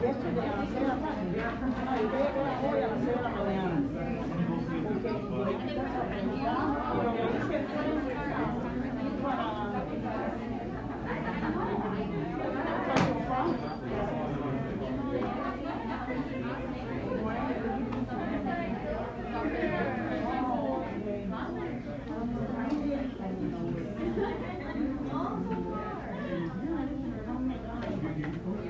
Yesterday, de la. Hoy a las beautiful.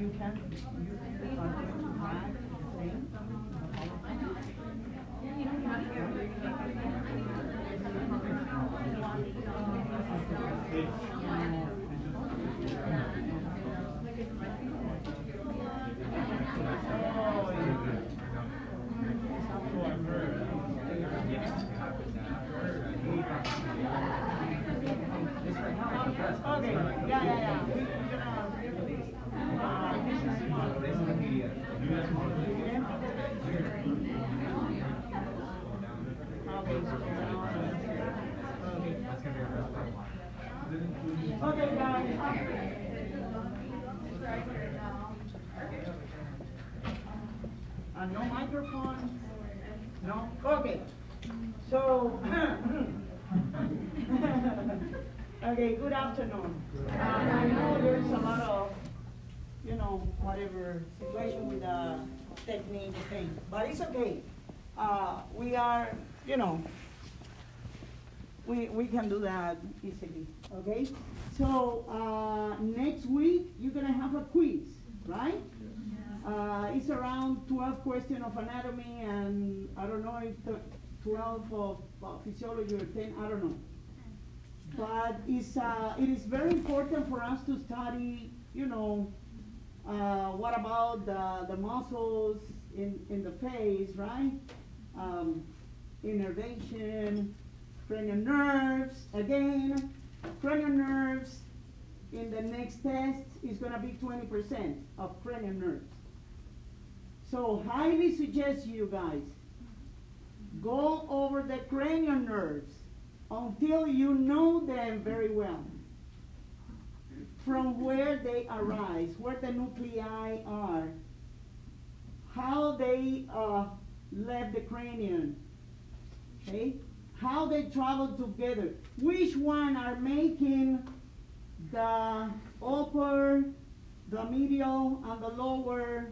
you can, you uh, right, same. Okay, yeah, yeah, yeah. We- we're gonna review this. Uh, this is- Okay, guys. Uh, no microphone? No? Okay. So, okay, good afternoon. Uh, I know there's a lot of, you know, whatever situation with the technique thing, but it's okay. Uh, we are, you know, we, we can do that easily, okay? So, uh, next week, you're gonna have a quiz, right? Uh, it's around twelve question of anatomy and I don't know if the twelve of uh, physiology or ten, I don't know. But it's, uh, it is very important for us to study, you know, uh, what about the, the muscles in, in the face, right? Um, innervation, cranial nerves, again, cranial nerves in the next test is gonna be twenty percent of cranial nerves. So highly suggest you guys, go over the cranial nerves until you know them very well. From where they arise, where the nuclei are, how they uh, left the cranium, okay? How they travel together, which one are making the upper, the medial, and the lower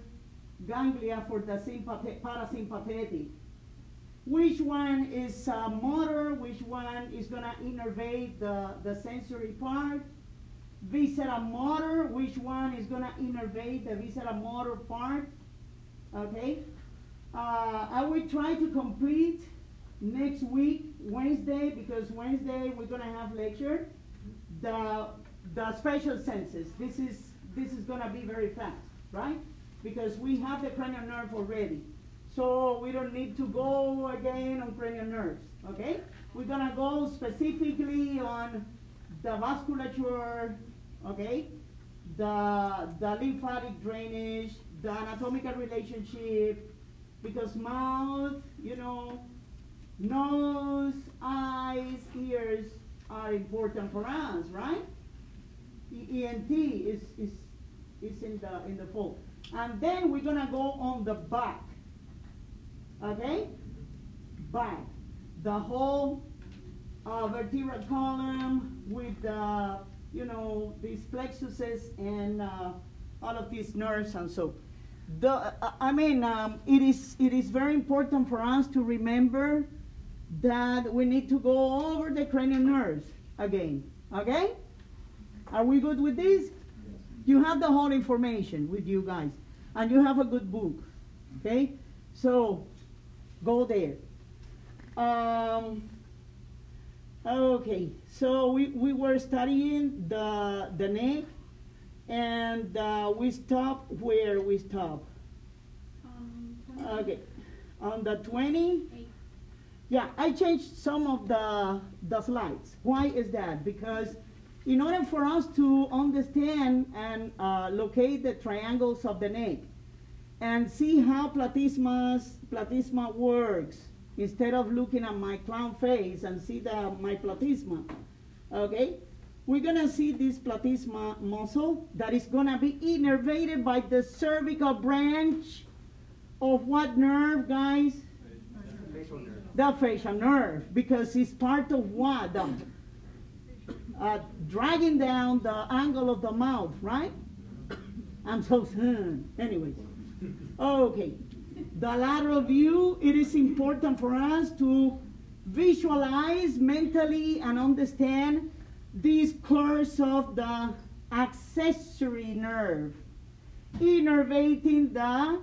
ganglia for the sympathe- parasympathetic. Which one is uh, motor, which one is gonna innervate the, the sensory part? Viscera motor, which one is gonna innervate the viscera motor part? Okay? Uh, I will try to complete next week, Wednesday, because Wednesday we're gonna have lecture. The, the special senses, this is, this is gonna be very fast, right? Because we have the cranial nerve already. So we don't need to go again on cranial nerves, okay? We're gonna go specifically on the vasculature, okay? The, the lymphatic drainage, the anatomical relationship, because mouth, you know, nose, eyes, ears are important for us, right? E- ENT is, is, is in the, in the fold. And then we're gonna go on the back. Okay? Back. The whole uh, vertebral column with the, you know, these plexuses and uh, all of these nerves and so. The, uh, I mean, um, it is it is very important for us to remember that we need to go over the cranial nerves again. Okay? Are we good with this? You have the whole information with you guys, and you have a good book. Okay? So, go there. Um, okay, so we, we were studying the, the neck, and uh, we stopped where we stopped. Um, Okay, on the 20? Eight. Yeah, I changed some of the, the slides. Why is that? Because in order for us to understand and uh, locate the triangles of the neck and see how platysmas, platysma works, instead of looking at my clown face and see the, my platysma, okay? We're gonna see this platysma muscle that is gonna be innervated by the cervical branch of what nerve, guys? Facial nerve. the facial nerve because it's part of what? The, uh, dragging down the angle of the mouth, right? I'm so soon. Anyways, okay. The lateral view, it is important for us to visualize mentally and understand these curves of the accessory nerve, innervating the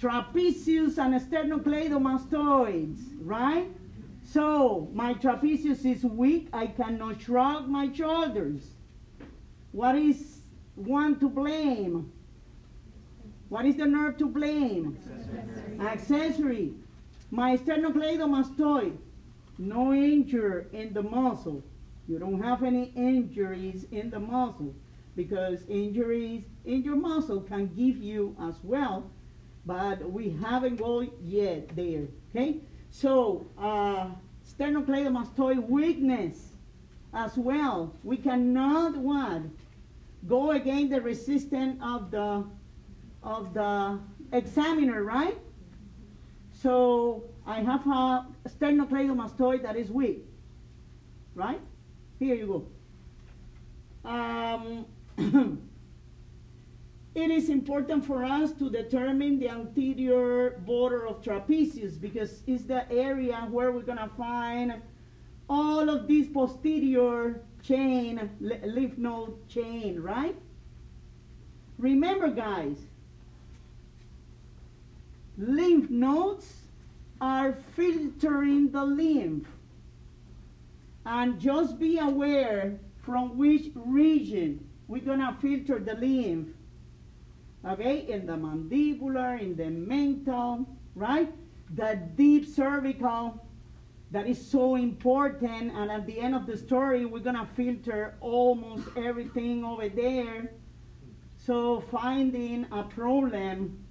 trapezius and sternocleidomastoids, right? So my trapezius is weak. I cannot shrug my shoulders. What is one to blame? What is the nerve to blame? Accessory. My sternocleidomastoid. No injury in the muscle. You don't have any injuries in the muscle because injuries in your muscle can give you as well but we haven't gone yet there. Okay, so uh, sternocleidomastoid weakness as well. We cannot what go against the resistance of the of the examiner, right? So I have a sternocleidomastoid that is weak, right? Here you go. Um, it is important for us to determine the anterior border of trapezius because it's the area where we're to find all of this posterior chain, lymph node chain, right? Remember, guys, lymph nodes are filtering the lymph. And just be aware from which region we're going to filter the lymph okay, in the mandibular, in the mental, right? The deep cervical, that is so important. And at the end of the story, we're gonna filter almost everything over there. So finding a problem,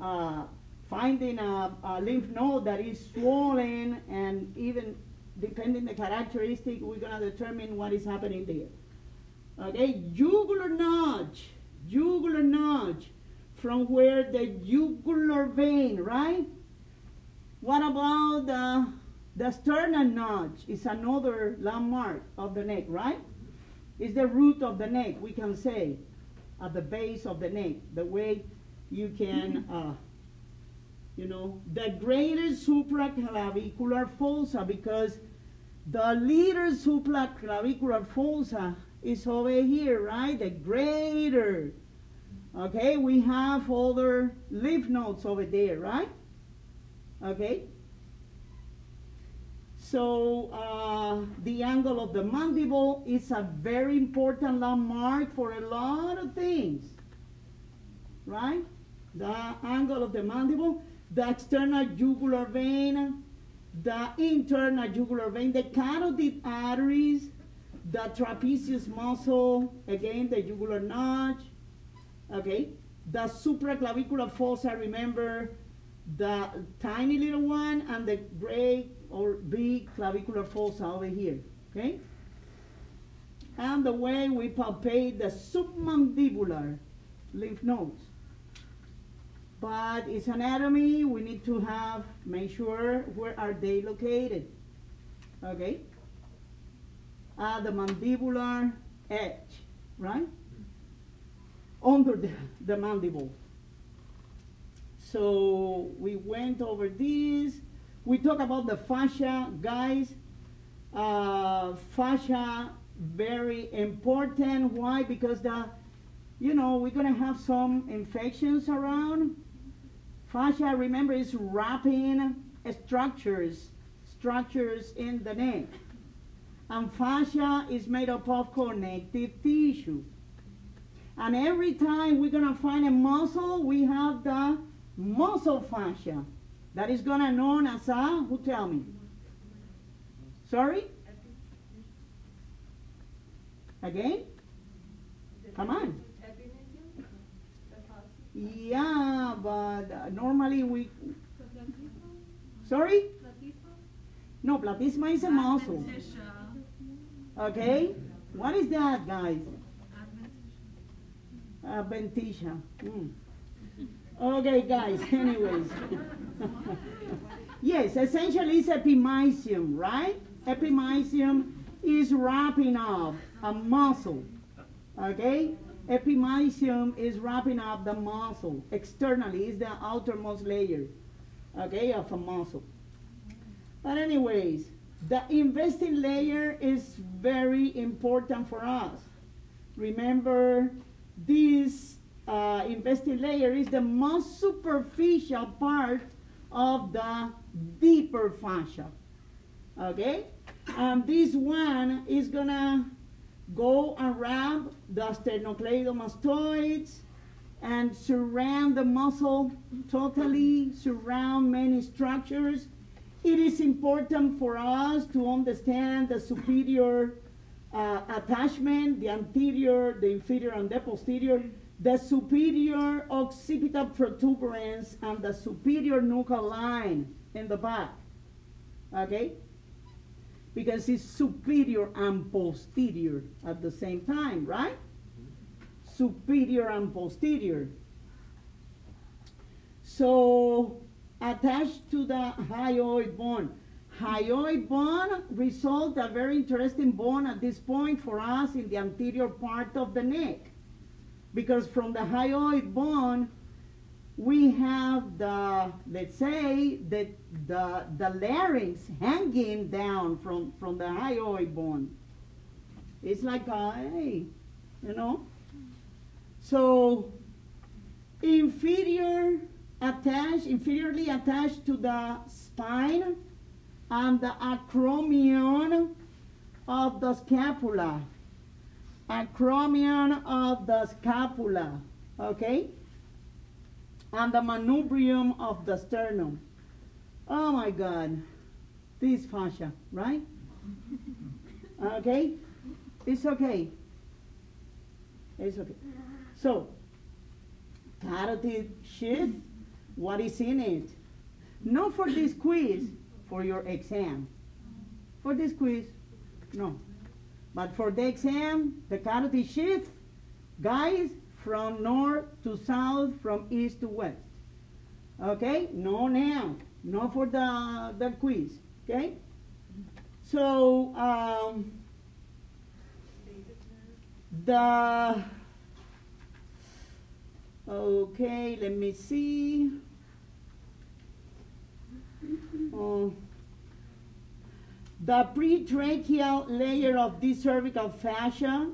uh, finding a, a lymph node that is swollen, and even depending the characteristic, we're gonna determine what is happening there. Okay, jugular notch jugular notch from where the jugular vein, right? What about the, the notch? Is another landmark of the neck, right? It's the root of the neck, we can say, at the base of the neck, the way you can, uh, you know, the greater supraclavicular fossa, because the little supraclavicular fossa is over here, right? The greater. Okay, we have other lymph nodes over there, right? Okay. So uh, the angle of the mandible is a very important landmark for a lot of things, right? The angle of the mandible, the external jugular vein, the internal jugular vein, the carotid arteries, the trapezius muscle, again the jugular notch, okay? The supraclavicular fossa, remember, the tiny little one and the great or big clavicular fossa over here, okay? And the way we palpate the submandibular lymph nodes. But its anatomy, we need to have, make sure where are they located, okay? At the mandibular edge, right? Under the, the mandible. So we went over this. We talk about the fascia, guys. Uh, fascia very important. Why? Because the, you know, we're gonna have some infections around. Fascia, remember, is wrapping structures, structures in the neck. And fascia is made up of connective tissue. And every time we're gonna find a muscle, we have the muscle fascia. That is gonna known as a, who tell me? Sorry? Again? Come on. Yeah, but uh, normally we, sorry? No, platysma is a muscle. Okay? What is that, guys? Adventitia. Mm. Okay, guys, anyways. yes, essentially it's epimysium, right? Epimysium is wrapping up a muscle. Okay? Epimysium is wrapping up the muscle. Externally, It's the outermost layer, okay, of a muscle. But anyways, the investing layer is very important for us. Remember, this uh, investing layer is the most superficial part of the deeper fascia. Okay? And this one is gonna go around the sternocleidomastoids and surround the muscle totally, surround many structures. It is important for us to understand the superior uh, attachment, the anterior, the inferior, and the posterior, the superior occipital protuberance, and the superior nuchal line in the back. Okay? Because it's superior and posterior at the same time, right? Superior and posterior. So attached to the hyoid bone. Hyoid bone result a very interesting bone at this point for us in the anterior part of the neck. Because from the hyoid bone, we have the, let's say, the, the, the larynx hanging down from, from the hyoid bone. It's like a, hey, you know? So, inferior attached, inferiorly attached to the spine and the acromion of the scapula. Acromion of the scapula, okay? And the manubrium of the sternum. Oh my God, this fascia, right? Okay, it's okay. It's okay. So, carotid sheath, what is in it? Not for this quiz, for your exam. For this quiz, no. But for the exam, the carotid sheath, guys, from north to south, from east to west. Okay? No now. No for the, the quiz. Okay? So, um, the, okay, let me see. Oh, the pretracheal layer of this cervical fascia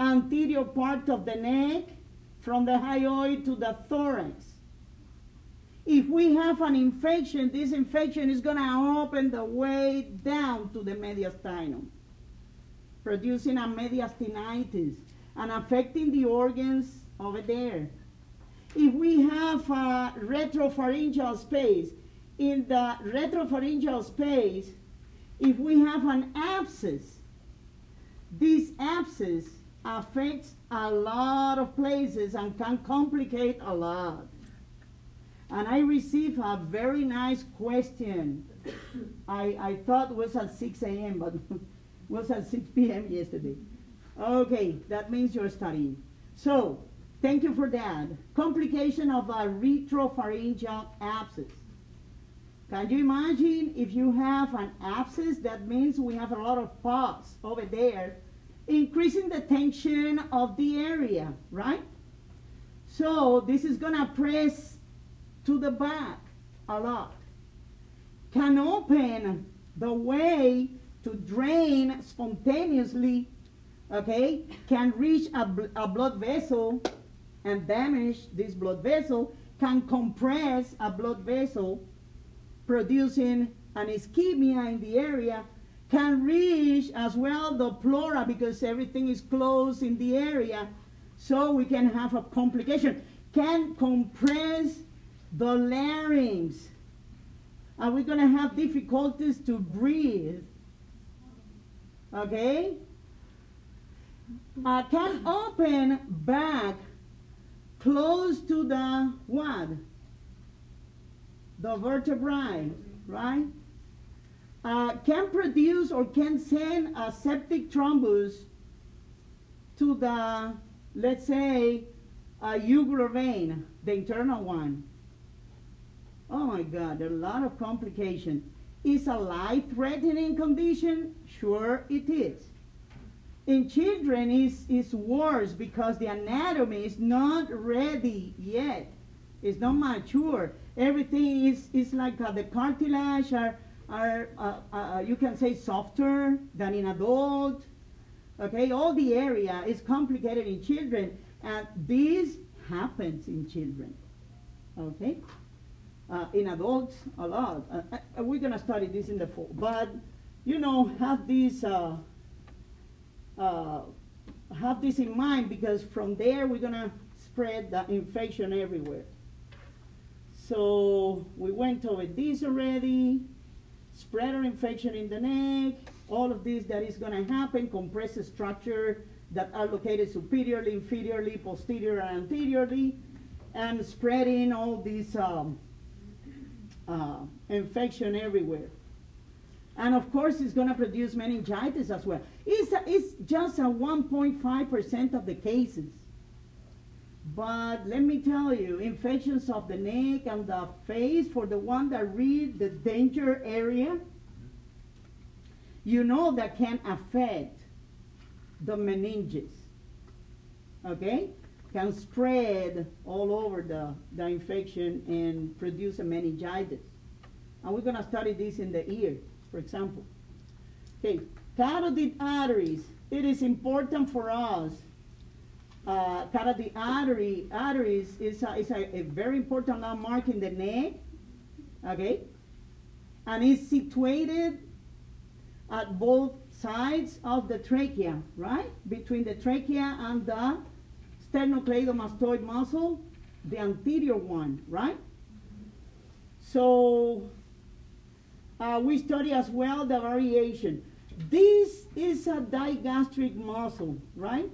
anterior part of the neck, from the hyoid to the thorax. If we have an infection, this infection is going to open the way down to the mediastinum, producing a mediastinitis and affecting the organs over there. If we have a retropharyngeal space, in the retropharyngeal space, if we have an abscess, this abscess Uh, affects a lot of places and can complicate a lot. and I received a very nice question. I, I thought was at 6 a.m., but was at 6 p.m. yesterday. Okay, that means you're studying. So, thank you for that. Complication of a retropharyngeal abscess. Can you imagine if you have an abscess? That means we have a lot of pus over there, increasing the tension of the area, right? So this is gonna press to the back a lot. Can open the way to drain spontaneously, okay? Can reach a, bl- a blood vessel and damage this blood vessel, can compress a blood vessel, producing an ischemia in the area, can reach as well the pleura because everything is closed in the area, so we can have a complication. Can compress the larynx. Are we going to have difficulties to breathe? Okay? Uh, can open back close to the what? The vertebrae, right? Uh, can produce or can send a septic thrombus to the, let's say, a jugular vein, the internal one. Oh my God, there are a lot of complications. Is a life-threatening condition? Sure it is. In children, is is worse because the anatomy is not ready yet. It's not mature. Everything is, is like uh, the cartilage are, are uh, uh, you can say, softer than in adult. Okay, all the area is complicated in children, and this happens in children. Okay? Uh, in adults, a lot. Uh, uh, we're to study this in the fall. But, you know, have this, uh, have this in mind because from there we're to spread the infection everywhere. So we went over this already. Spreader infection in the neck. All of this that is going to happen. Compressive structure that are located superiorly, inferiorly, posterior, and anteriorly. And spreading all these um, uh, infection everywhere. And of course, it's going to produce meningitis as well. It's, a, it's just a 1.5% of the cases. But let me tell you, infections of the neck and the face, for the one that read the danger area, you know that can affect the meninges. Okay? Can spread all over the, the infection and produce a meningitis. And we're to study this in the ear, for example. Okay, carotid arteries. It is important for us. Uh, carotid artery, arteries is, a, is a, a very important landmark in the neck. Okay? And it's situated at both sides of the trachea, right? Between the trachea and the sternocleidomastoid muscle, the anterior one, right? So uh, we study as well the variation. This is a digastric muscle, right?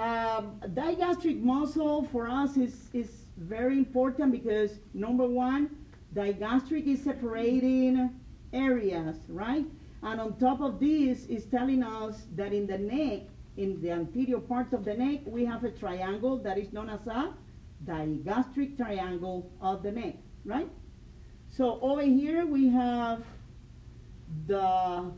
Um, digastric muscle for us is, is very important because number one, digastric is separating areas, right? And on top of this is telling us that in the neck, in the anterior part of the neck, we have a triangle that is known as a digastric triangle of the neck, right? So over here we have the,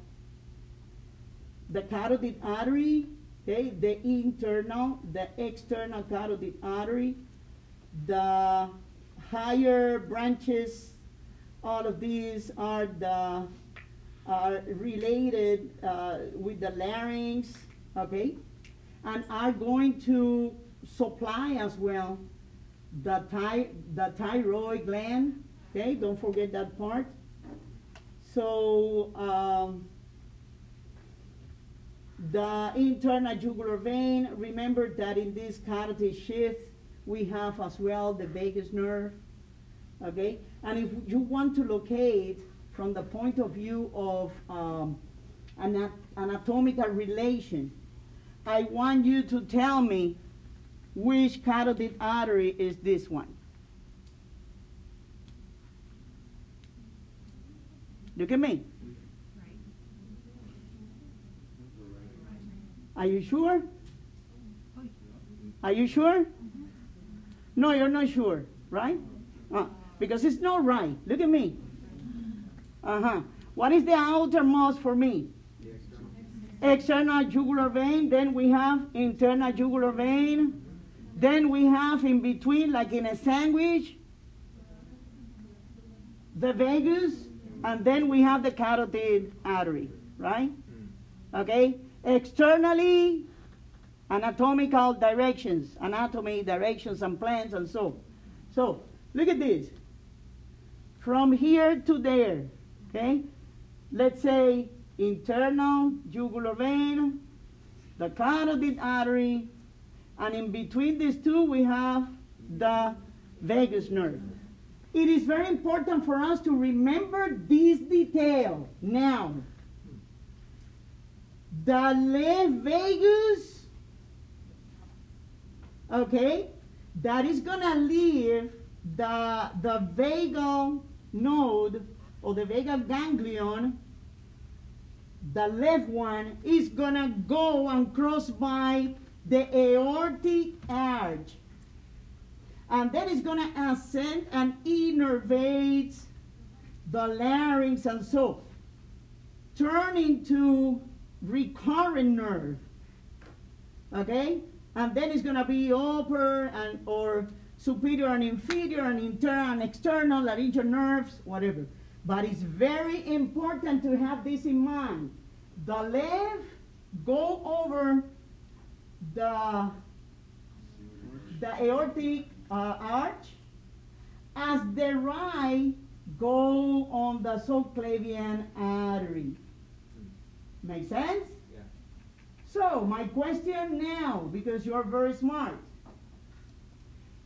the carotid artery, okay, the internal, the external carotid artery, the higher branches, all of these are the are related uh, with the larynx, okay, and are going to supply as well the, ty- the thyroid gland, okay, don't forget that part. So, um, the internal jugular vein, remember that in this carotid sheath, we have as well the vagus nerve, okay? And if you want to locate from the point of view of um, an anatomical relation, I want you to tell me which carotid artery is this one. Look at me. Are you sure? Are you sure? No, you're not sure, right? Uh, because it's not right. Look at me. Uh huh. What is the outermost for me? External jugular vein. Then we have internal jugular vein. Then we have in between, like in a sandwich, the vagus, and then we have the carotid artery, right? Okay? Externally, anatomical directions, anatomy, directions, and plans, and so. So, look at this. From here to there, okay? Let's say internal jugular vein, the carotid artery, and in between these two we have the vagus nerve. It is very important for us to remember this detail now. The left vagus, okay, that is gonna leave the, the vagal node or the vagal ganglion, the left one is gonna go and cross by the aortic arch. And then it's gonna ascend and innervate the larynx and so turn into recurrent nerve. Okay? And then it's gonna be upper and or superior and inferior and internal and external laryngeal nerves, whatever. But it's very important to have this in mind. The left go over the, the aortic uh, arch as the right go on the subclavian artery. Make sense? Yeah. So, my question now, because you're very smart.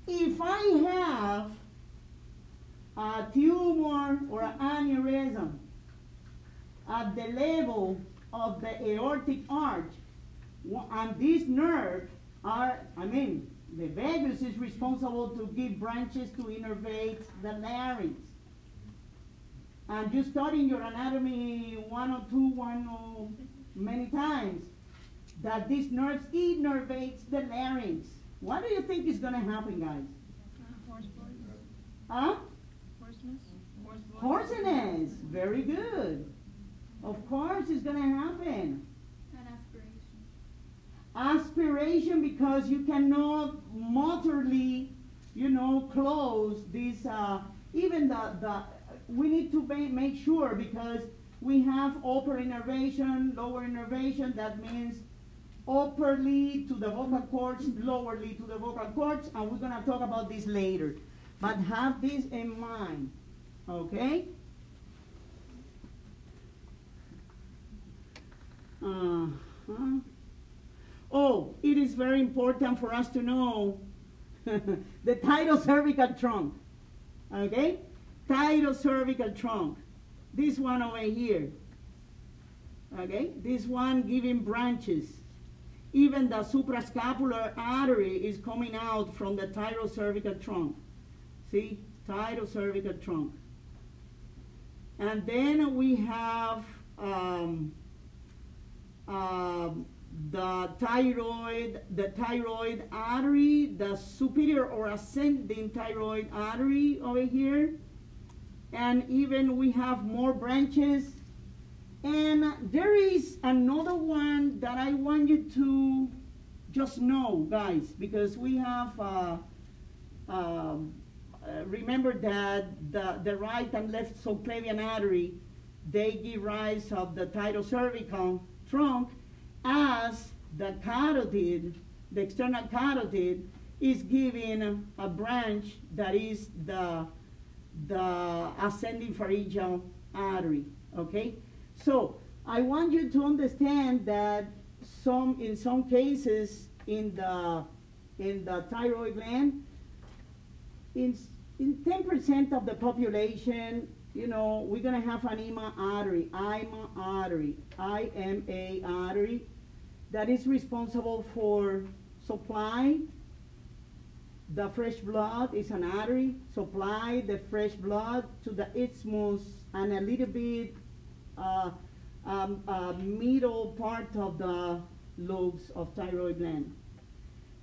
If I have a tumor or an aneurysm at the level of the aortic arch, and these nerves are, I mean, the vagus is responsible to give branches to innervate the larynx. And you studying your anatomy 102, 102, many times, that these nerves innervates the larynx. What do you think is going to happen, guys? Hoarse. Huh? Hoarseness. Hoarse voice. Hoarseness. Very good. Of course, it's going to happen. And aspiration. Aspiration because you cannot motorly, you know, close this. Uh, even the the we need to ma- make sure because we have upper innervation, lower innervation. That means upperly to the vocal cords, lowerly to the vocal cords, and we're gonna talk about this later. But have this in mind, okay? Uh-huh. Oh, it is very important for us to know the thyrocervical trunk. Okay? Thyrocervical trunk. This one over here. Okay? This one giving branches. Even the suprascapular artery is coming out from the thyrocervical trunk. See? Thyrocervical trunk. And then we have um, um, the thyroid, the thyroid artery, the superior or ascending thyroid artery over here. And even we have more branches. And there is another one that I want you to just know, guys, because we have, uh, um, uh, remember that the, the right and left subclavian artery, they give rise of the thyrocervical trunk as the carotid, the external carotid, is giving a branch that is the, the ascending pharyngeal artery. Okay? So I want you to understand that some in some cases in the in the thyroid gland, in in 10% of the population, you know, we're gonna have an IMA artery, IMA artery, IMA artery, that is responsible for supply the fresh blood is an artery, supply the fresh blood to the isthmus and a little bit uh, um, uh, middle part of the lobes of thyroid gland.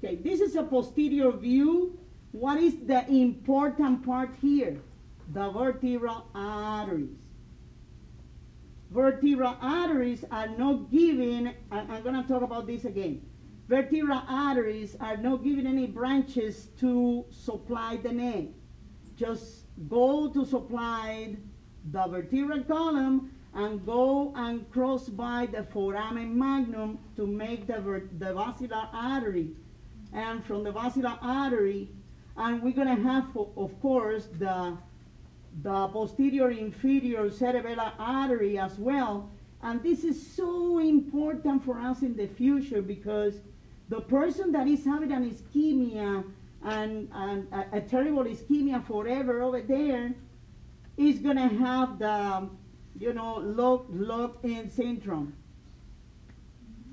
Okay, this is a posterior view. What is the important part here? The vertebral arteries. Vertebral arteries are not giving, I- I'm going to talk about this again. Vertebral arteries are not giving any branches to supply the neck. Just go to supply the vertebral column and go and cross by the foramen magnum to make the, the basilar artery. And from the basilar artery, and we're to have, of course, the the posterior inferior cerebellar artery as well. And this is so important for us in the future because the person that is having an ischemia and, and a, a terrible ischemia forever over there is going to have the, you know, lock, lock-in syndrome.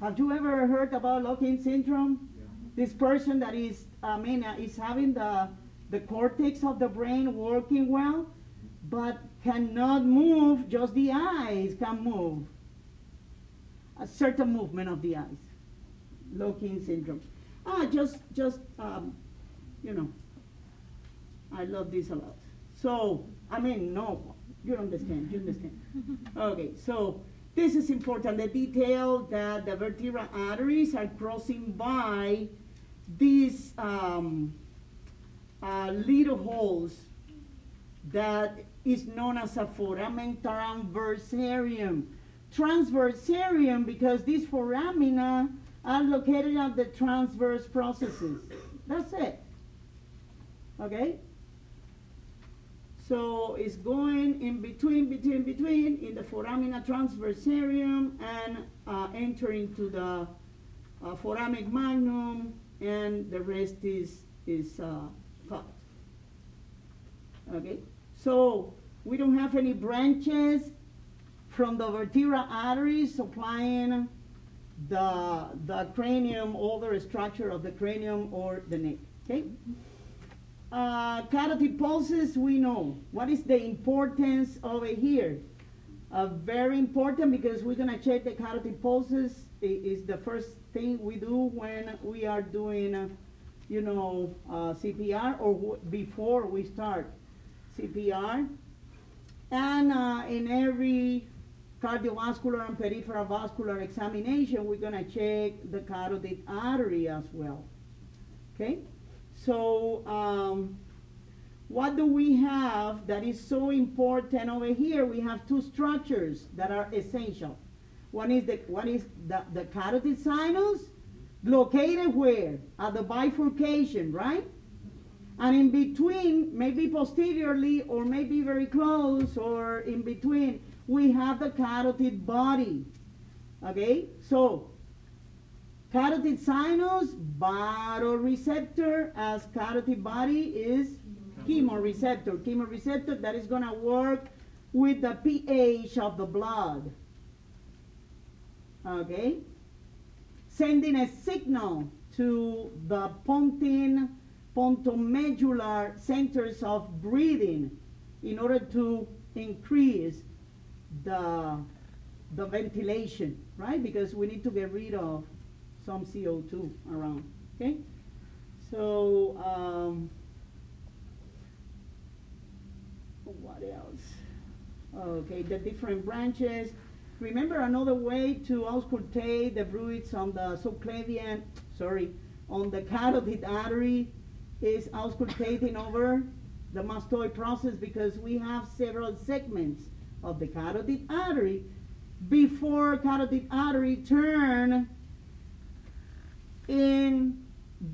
Have you ever heard about lock-in syndrome? This person that is, I mean, uh, is having the, the cortex of the brain working well, but cannot move, just the eyes can move. A certain movement of the eyes. Lock-in syndrome. Ah, just, just, um, you know, I love this a lot. So, I mean, no, you understand, you understand. Okay, so this is important, the detail that the vertebral arteries are crossing by these um, uh, little holes that is known as a foramen transversarium. Transversarium because these foramina are located at the transverse processes. That's it. Okay? So it's going in between, between, between in the foramina transversarium and uh, entering to the uh, foramen magnum, and the rest is is uh, cut. Okay, so we don't have any branches from the vertebral arteries supplying the the cranium, the structure of the cranium or the neck. Okay. Uh, carotid pulses, we know. What is the importance over here? Uh, very important because we're to check the carotid pulses. It is the first thing we do when we are doing, uh, you know, uh, CPR or before we start CPR. And uh, in every cardiovascular and peripheral vascular examination, we're going to check the carotid artery as well. Okay? So, um, what do we have that is so important over here? We have two structures that are essential. One is the one is the, the carotid sinus, located where? At the bifurcation, right? And in between, maybe posteriorly or maybe very close or in between, we have the carotid body. Okay? So carotid sinus, baroreceptor, as carotid body is chemoreceptor. Chemoreceptor that is going to work with the pH of the blood. Okay? Sending a signal to the pontine, pontomedular centers of breathing in order to increase the, the ventilation, right? Because we need to get rid of some CO2 around. Okay? So, um, what else? Okay, the different branches. Remember another way to auscultate the bruits on the subclavian, sorry, on the carotid artery is auscultating over the mastoid process because we have several segments of the carotid artery before carotid artery turn in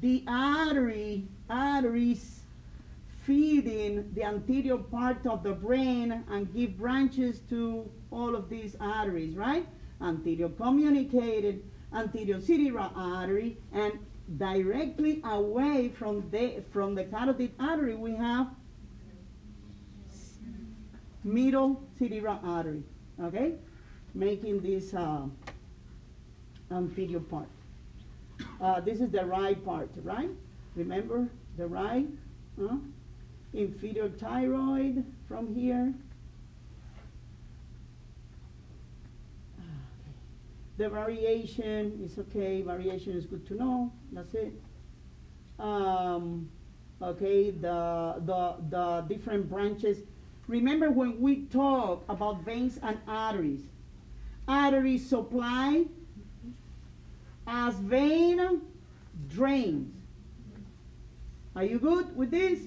the artery arteries feeding the anterior part of the brain and give branches to all of these arteries, right? Anterior communicated, anterior cerebral artery, and directly away from the from the carotid artery we have middle cerebral artery, okay? Making this uh, anterior part. Uh, this is the right part, right? Remember the right, huh? inferior thyroid from here. The variation is okay, variation is good to know, that's it. Um, okay, the, the, the different branches. Remember when we talk about veins and arteries, arteries supply as vein drains. Are you good with this?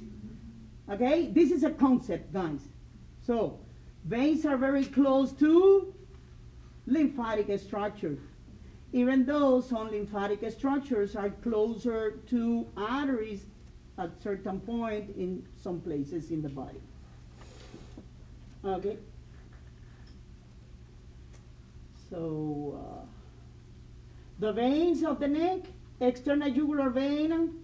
Okay, this is a concept, guys. So, veins are very close to lymphatic structures. Even though some lymphatic structures are closer to arteries at certain point in some places in the body. Okay. So, uh, the veins of the neck, external jugular vein.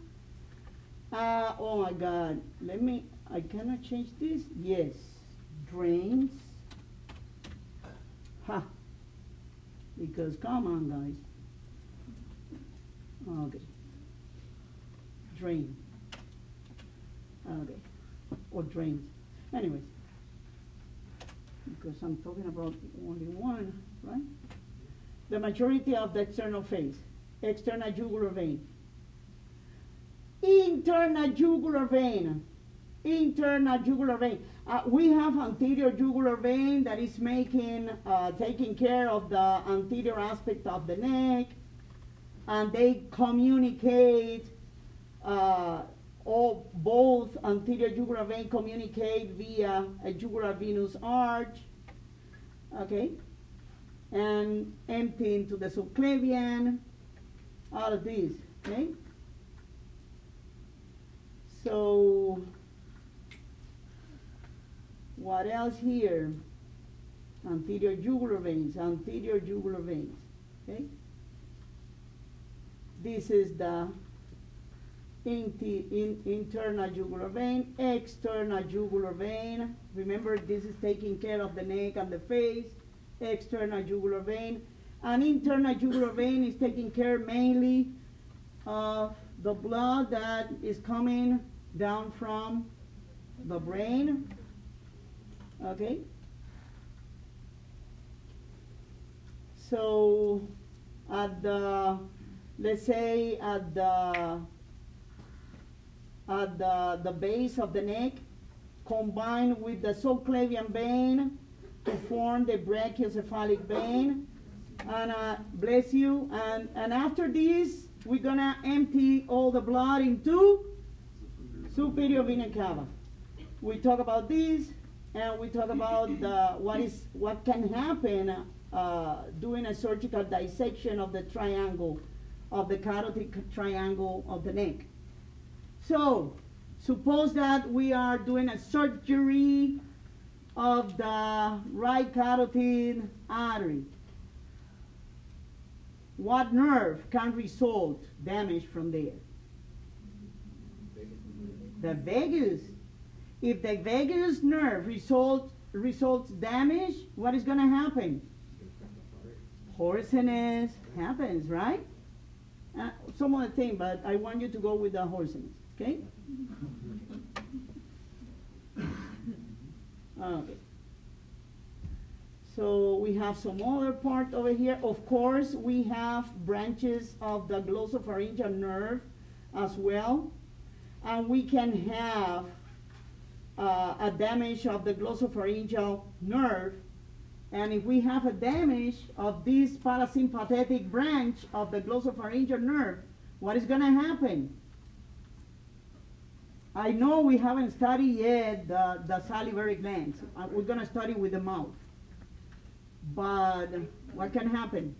Uh, oh my God, let me, I cannot change this. Yes, drains. Ha. Because come on, guys. Okay. Drain. Okay. Or drains. Anyways. Because I'm talking about only one, right? The majority of the external face. External jugular vein. Internal jugular vein. Internal jugular vein. Uh, we have anterior jugular vein that is making, uh, taking care of the anterior aspect of the neck, and they communicate. Uh, all both anterior jugular vein communicate via a jugular venous arch. Okay, and empty into the subclavian. All of these. Okay. So what else here? Anterior jugular veins, anterior jugular veins. Okay? This is the in, internal jugular vein, external jugular vein. Remember, this is taking care of the neck and the face. External jugular vein. And internal jugular vein is taking care mainly of the blood that is coming down from the brain Okay? So at the, let's say at the, at the, the base of the neck, combined with the subclavian vein to form the brachiocephalic vein. And uh, bless you. And, and after this, we're gonna empty all the blood into superior vena cava. We talk about this and we talk about what is what can happen uh, doing a surgical dissection of the triangle, of the carotid triangle of the neck. So, suppose that we are doing a surgery of the right carotid artery. What nerve can result damage from there? The vagus if the vagus nerve results results damage, what is going to happen? Hoarseness happens, right? Uh, some other thing, but I want you to go with the hoarseness, okay? okay. So we have some other part over here. Of course, we have branches of the glossopharyngeal nerve as well. And we can have uh, a damage of the glossopharyngeal nerve, and if we have a damage of this parasympathetic branch of the glossopharyngeal nerve, what is going to happen? I know we haven't studied yet the, the salivary glands. Uh, we're going to study with the mouth. But what can happen?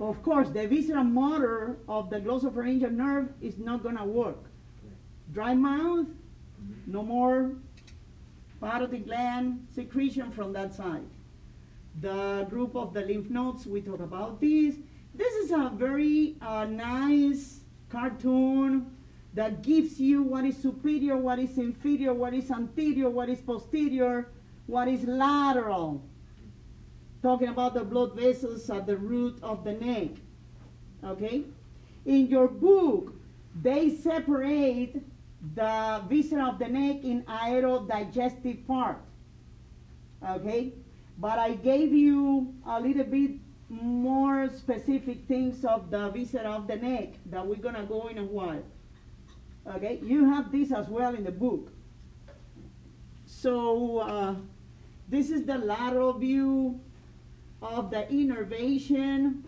Of course, the visceral motor of the glossopharyngeal nerve is not going to work dry mouth, no more parotid gland secretion from that side. The group of the lymph nodes, we talk about this. This is a very uh, nice cartoon that gives you what is superior, what is inferior, what is anterior, what is posterior, what is lateral. Talking about the blood vessels at the root of the neck. Okay? In your book, they separate the viscera of the neck in aerodigestive part. Okay? But I gave you a little bit more specific things of the viscera of the neck that we're gonna go in a while. Okay? You have this as well in the book. So, uh, this is the lateral view of the innervation,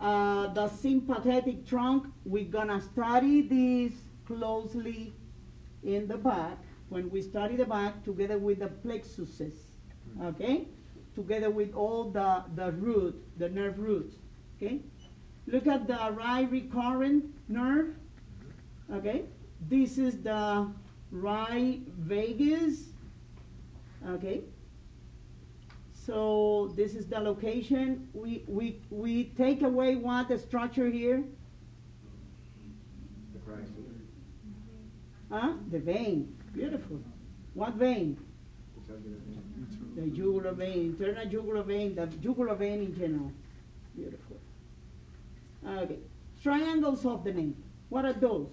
uh, the sympathetic trunk. We're gonna study this closely in the back when we study the back together with the plexuses, okay? Together with all the, the root, the nerve roots, okay? Look at the right recurrent nerve, okay? This is the right vagus, okay? So this is the location. We, we, we take away what the structure here? The Christ. Huh? The vein. Beautiful. What vein? The jugular vein, internal jugular vein, the jugular vein in general. Beautiful. Okay. Triangles of the neck. What are those?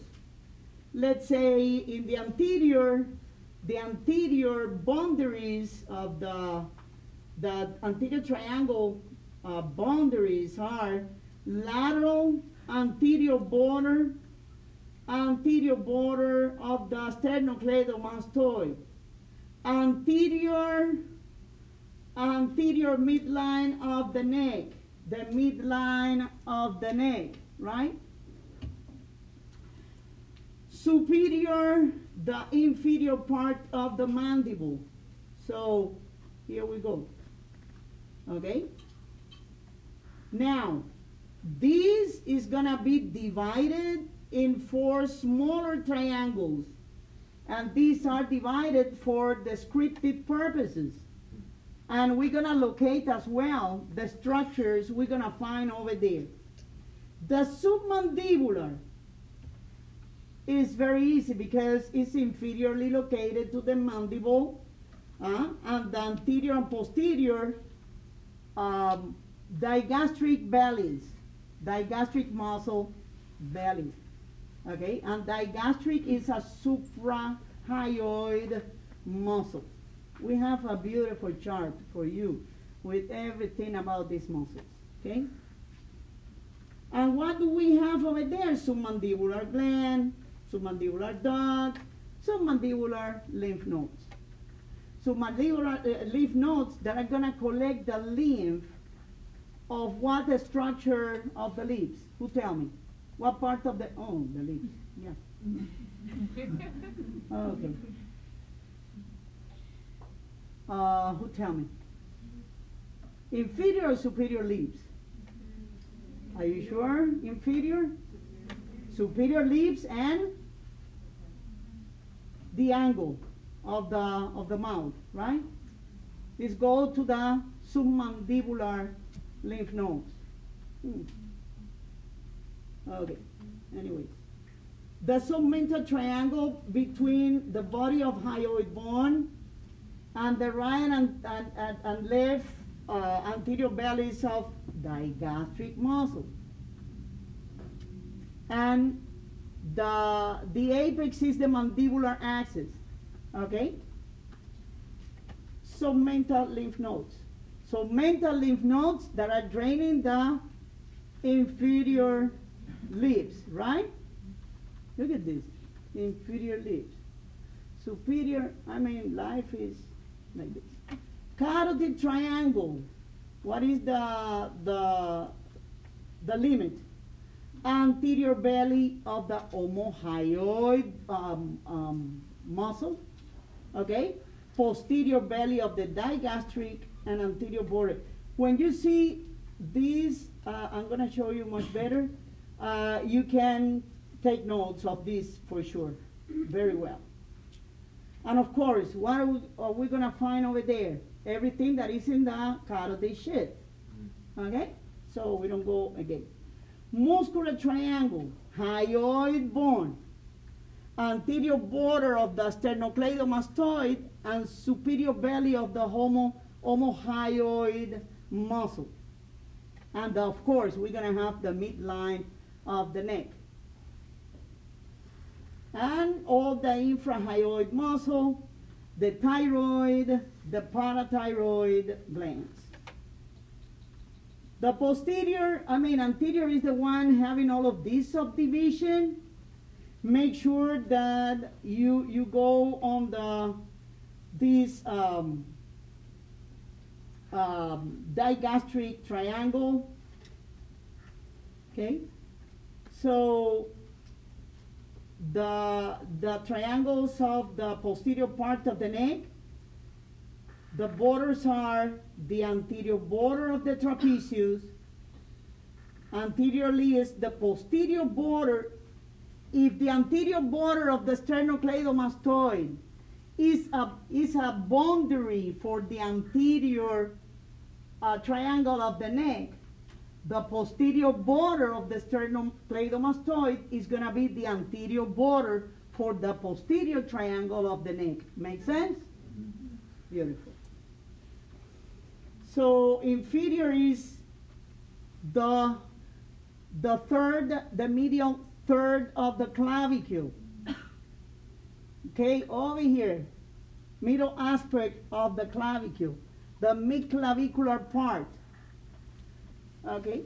Let's say in the anterior, the anterior boundaries of the the anterior triangle uh, boundaries are lateral anterior border, anterior border of the sternocleidomastoid, anterior anterior midline of the neck, the midline of the neck, right? Superior, the inferior part of the mandible. So here we go. Okay? Now, this is gonna be divided in four smaller triangles. And these are divided for descriptive purposes. And we're gonna locate as well the structures we're gonna find over there. The submandibular is very easy because it's inferiorly located to the mandible, uh, and the anterior and posterior um, digastric bellies, digastric muscle bellies. Okay, and digastric is a suprahyoid muscle. We have a beautiful chart for you with everything about these muscles. Okay? And what do we have over there? Submandibular gland, submandibular duct, submandibular lymph nodes. Submandibular uh, lymph nodes that are going to collect the lymph of what the structure of the lips? Who tell me? What part of the, oh, the lips, yeah. Okay. Uh, who tell me? Inferior or superior lips? Are you sure? Inferior? Superior lips and the angle of the of the mouth, right? This go to the submandibular lymph nodes. Hmm. Okay. Anyways, the submental triangle between the body of hyoid bone and the right and, and, and, and left uh, anterior bellies of digastric muscle. And the, the apex is the mandibular axis, okay? Submental lymph nodes. So mental lymph nodes that are draining the inferior lips, right? Look at this, inferior lips. Superior, I mean, life is like this. Carotid triangle. What is the the the limit? Anterior belly of the omohyoid um, um, muscle. Okay. Posterior belly of the digastric and anterior border. When you see these, uh, I'm to show you much better. Uh, you can take notes of this for sure, very well. And of course, what are we, are we to find over there? Everything that is in the carotid sheath. Okay? So we don't go again. Muscular triangle, hyoid bone, anterior border of the sternocleidomastoid, and superior belly of the homo, omohyoid muscle. And of course, we're going to have the midline of the neck. and all the infrahyoid muscle, the thyroid, the parathyroid glands. The posterior, I mean anterior is the one having all of this subdivision. Make sure that you you go on the this um, um, digastric triangle. Okay, so the the triangles of the posterior part of the neck. The borders are the anterior border of the trapezius. Anteriorly is the posterior border. If the anterior border of the sternocleidomastoid is a, is a boundary for the anterior uh, triangle of the neck, the posterior border of the sternocleidomastoid is going to be the anterior border for the posterior triangle of the neck. Make sense? Beautiful. So inferior is the the third, the medial third of the clavicle. Okay, over here, middle aspect of the clavicle, the mid-clavicular part. Okay?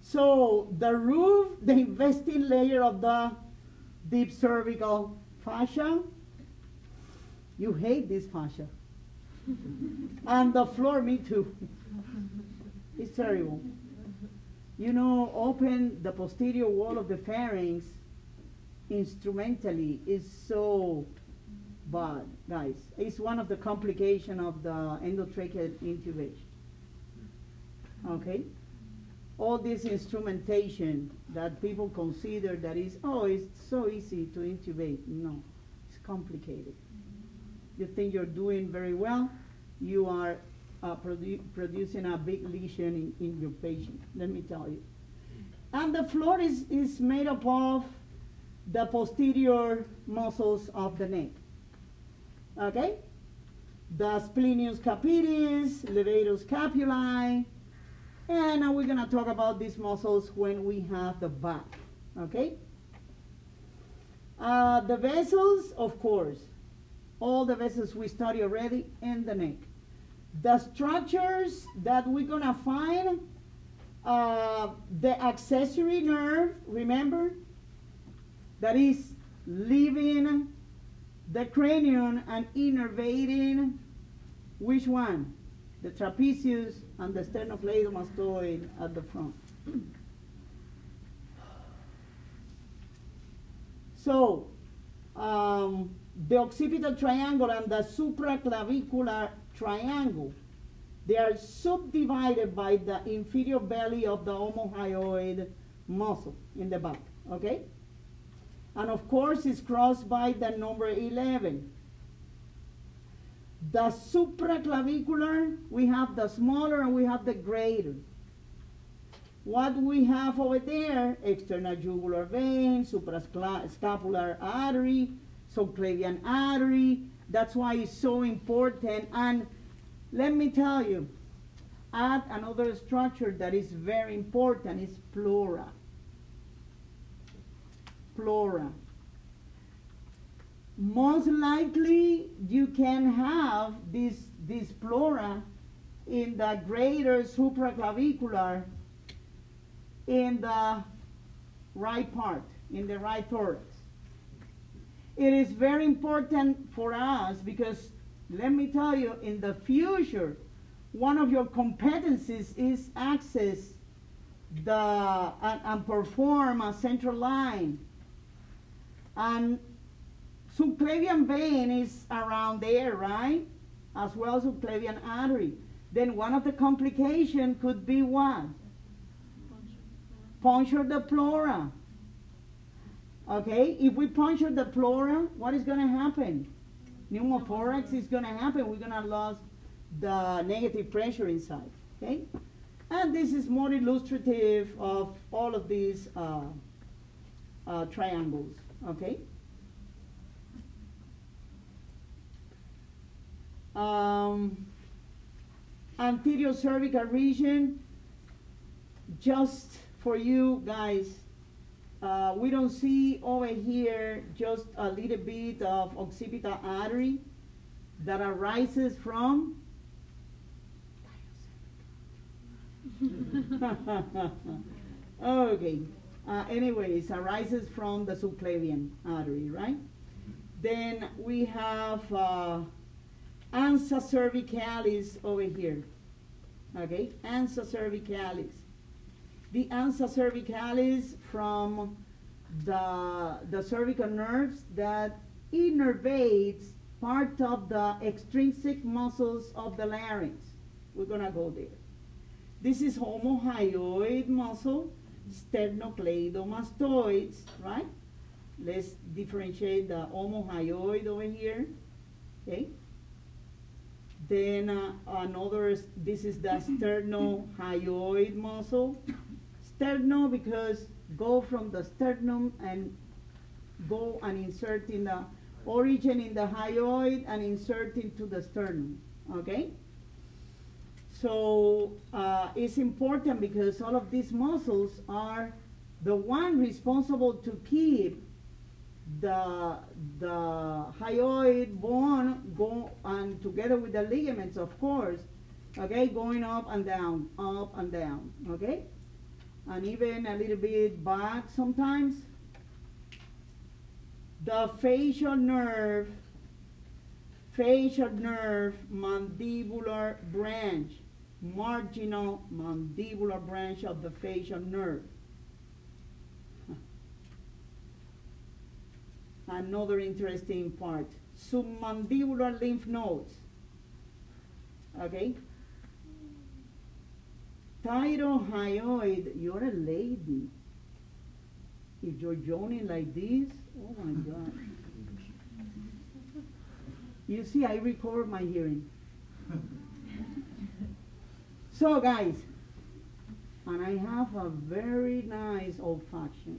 So the roof, the investing layer of the deep cervical fascia, you hate this fascia. And the floor, me too. it's terrible. You know, open the posterior wall of the pharynx instrumentally is so bad, guys. It's one of the complications of the endotracheal intubation. Okay? All this instrumentation that people consider that is, oh, it's so easy to intubate. No, it's complicated. You think you're doing very well, you are uh, produ producing a big lesion in, in your patient, let me tell you. And the floor is, is made up of the posterior muscles of the neck. Okay? The splenius capitis, levator scapulae, and we're to talk about these muscles when we have the back. Okay? Uh, the vessels, of course, all the vessels we study already in the neck. The structures that we're to find, uh, the accessory nerve, remember? That is leaving the cranium and innervating which one? The trapezius and the sternocleidomastoid at the front. So, um, the occipital triangle and the supraclavicular triangle, they are subdivided by the inferior belly of the omohyoid muscle in the back, okay? And of course, it's crossed by the number 11. The supraclavicular, we have the smaller and we have the greater. What we have over there, external jugular vein, suprascapular artery, subclavian artery. That's why it's so important. And let me tell you, add another structure that is very important is pleura. Pleura. Most likely you can have this, this pleura in the greater supraclavicular in the right part, in the right thorax. It is very important for us because, let me tell you, in the future, one of your competencies is access the and, and perform a central line. And subclavian vein is around there, right? As well as subclavian artery. Then one of the complications could be what? Puncture the pleura. Okay, if we puncture the pleura, what is going to happen? Pneumothorax is going to happen. We're going to lose the negative pressure inside. Okay, and this is more illustrative of all of these uh, uh, triangles. Okay. Um, anterior cervical region, just for you guys, uh, we don't see over here just a little bit of occipital artery that arises from okay. Uh, anyways, arises from the subclavian artery, right? Then we have uh, ansa cervicalis over here. Okay, ansa cervicalis. The ansa cervicalis from the, the cervical nerves that innervates part of the extrinsic muscles of the larynx. We're gonna go there. This is omohyoid muscle, sternocleidomastoids, right? Let's differentiate the omohyoid over here, okay? Then uh, another, this is the sternohyoid muscle. Sterno because go from the sternum and go and insert in the origin in the hyoid and insert into the sternum, okay? So uh, it's important because all of these muscles are the one responsible to keep the the hyoid bone go and together with the ligaments, of course, okay, going up and down, up and down, okay, and even a little bit back sometimes. The facial nerve, facial nerve, mandibular branch marginal mandibular branch of the facial nerve. Another interesting part, submandibular lymph nodes. Okay? Thyrohyoid, you're a lady. If you're yawning like this, oh my God. You see, I recover my hearing. So guys, and I have a very nice olfaction.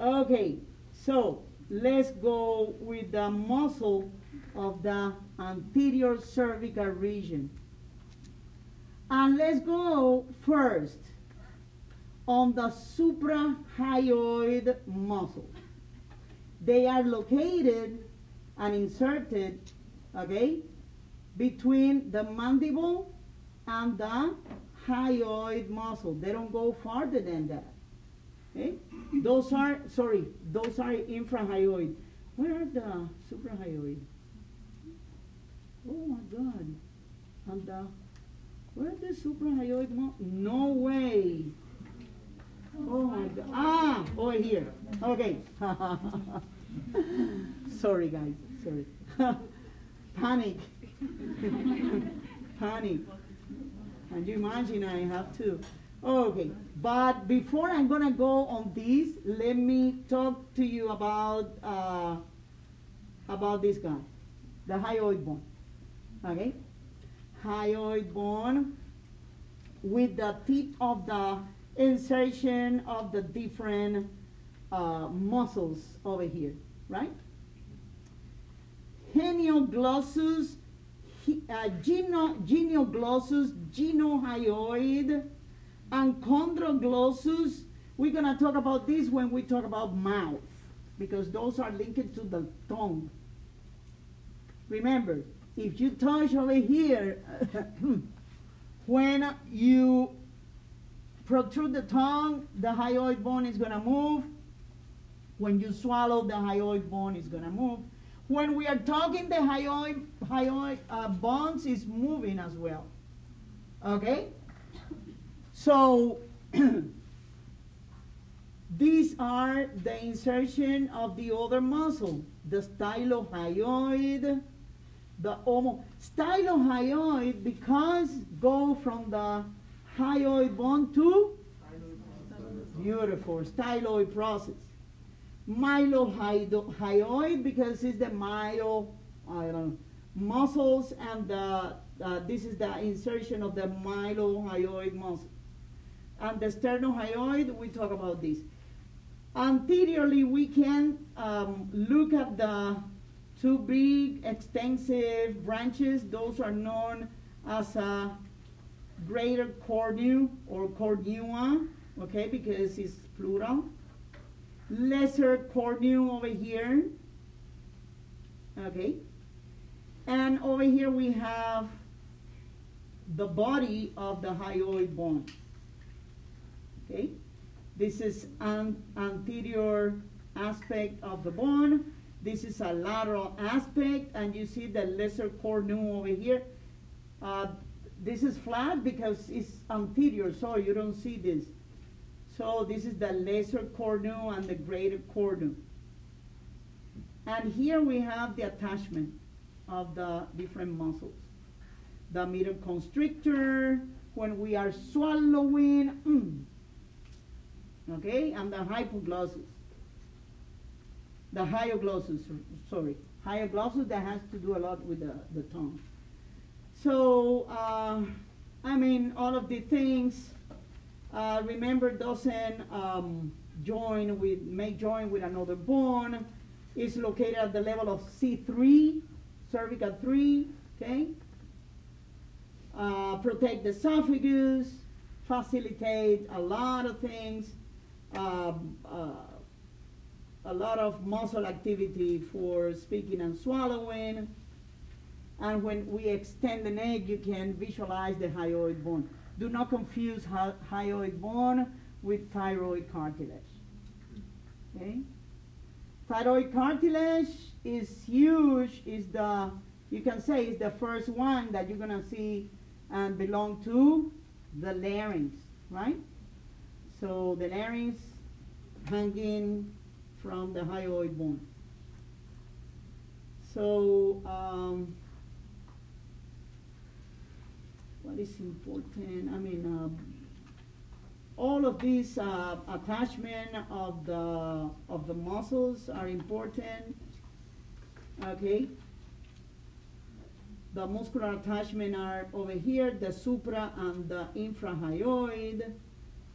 Okay, so let's go with the muscle of the anterior cervical region. And let's go first on the suprahyoid muscle. They are located and inserted, okay, between the mandible and the hyoid muscle. They don't go farther than that. Okay? Those are, sorry, those are infrahyoid. Where are the suprahyoid? Oh my God. And the, where the suprahyoid muscle? No way. Oh my God. Ah, over here. Okay. sorry guys, sorry. Panic. Panic. And you imagine I have to. Okay, but before I'm gonna go on this, let me talk to you about uh, about this guy, the hyoid bone. Okay, hyoid bone with the tip of the insertion of the different uh, muscles over here, right? Henioglossus uh, geno, genioglossus, genohyoid, and chondroglossus. We're going to talk about this when we talk about mouth, because those are linked to the tongue. Remember, if you touch over here, when you protrude the tongue, the hyoid bone is going to move. When you swallow, the hyoid bone is going to move. When we are talking, the hyoid, hyoid uh, bones is moving as well. Okay? So, these are the insertion of the other muscle, the stylohyoid, the homo. Stylohyoid because go from the hyoid bone to beautiful styloid process mylohyoid because it's the myo, I don't know, muscles and the, uh, this is the insertion of the mylohyoid muscle. And the sternohyoid, we talk about this. Anteriorly, we can um, look at the two big extensive branches. Those are known as a greater cornu or cornua okay, because it's plural. Lesser cornu over here, okay. And over here we have the body of the hyoid bone. Okay, this is an anterior aspect of the bone. This is a lateral aspect, and you see the lesser cornu over here. Uh, this is flat because it's anterior, so you don't see this. So this is the lesser cornu and the greater cornu. And here we have the attachment of the different muscles. The middle constrictor, when we are swallowing, mm, okay, and the hypoglossus. The hyoglossus, sorry, hyoglossus that has to do a lot with the, the tongue. So, uh, I mean, all of the things, uh, remember, doesn't um, join with, may join with another bone. is located at the level of C3, cervical 3, okay? Uh, protect the esophagus, facilitate a lot of things, um, uh, a lot of muscle activity for speaking and swallowing. And when we extend the neck, you can visualize the hyoid bone. Do not confuse hy- hyoid bone with thyroid cartilage. Okay? Thyroid cartilage is huge, is the, you can say, is the first one that you're gonna see and belong to the larynx, right? So the larynx hanging from the hyoid bone. So, um, what is important? I mean, uh, all of these uh, attachment of the of the muscles are important. Okay. The muscular attachment are over here, the supra and the infrahyoid.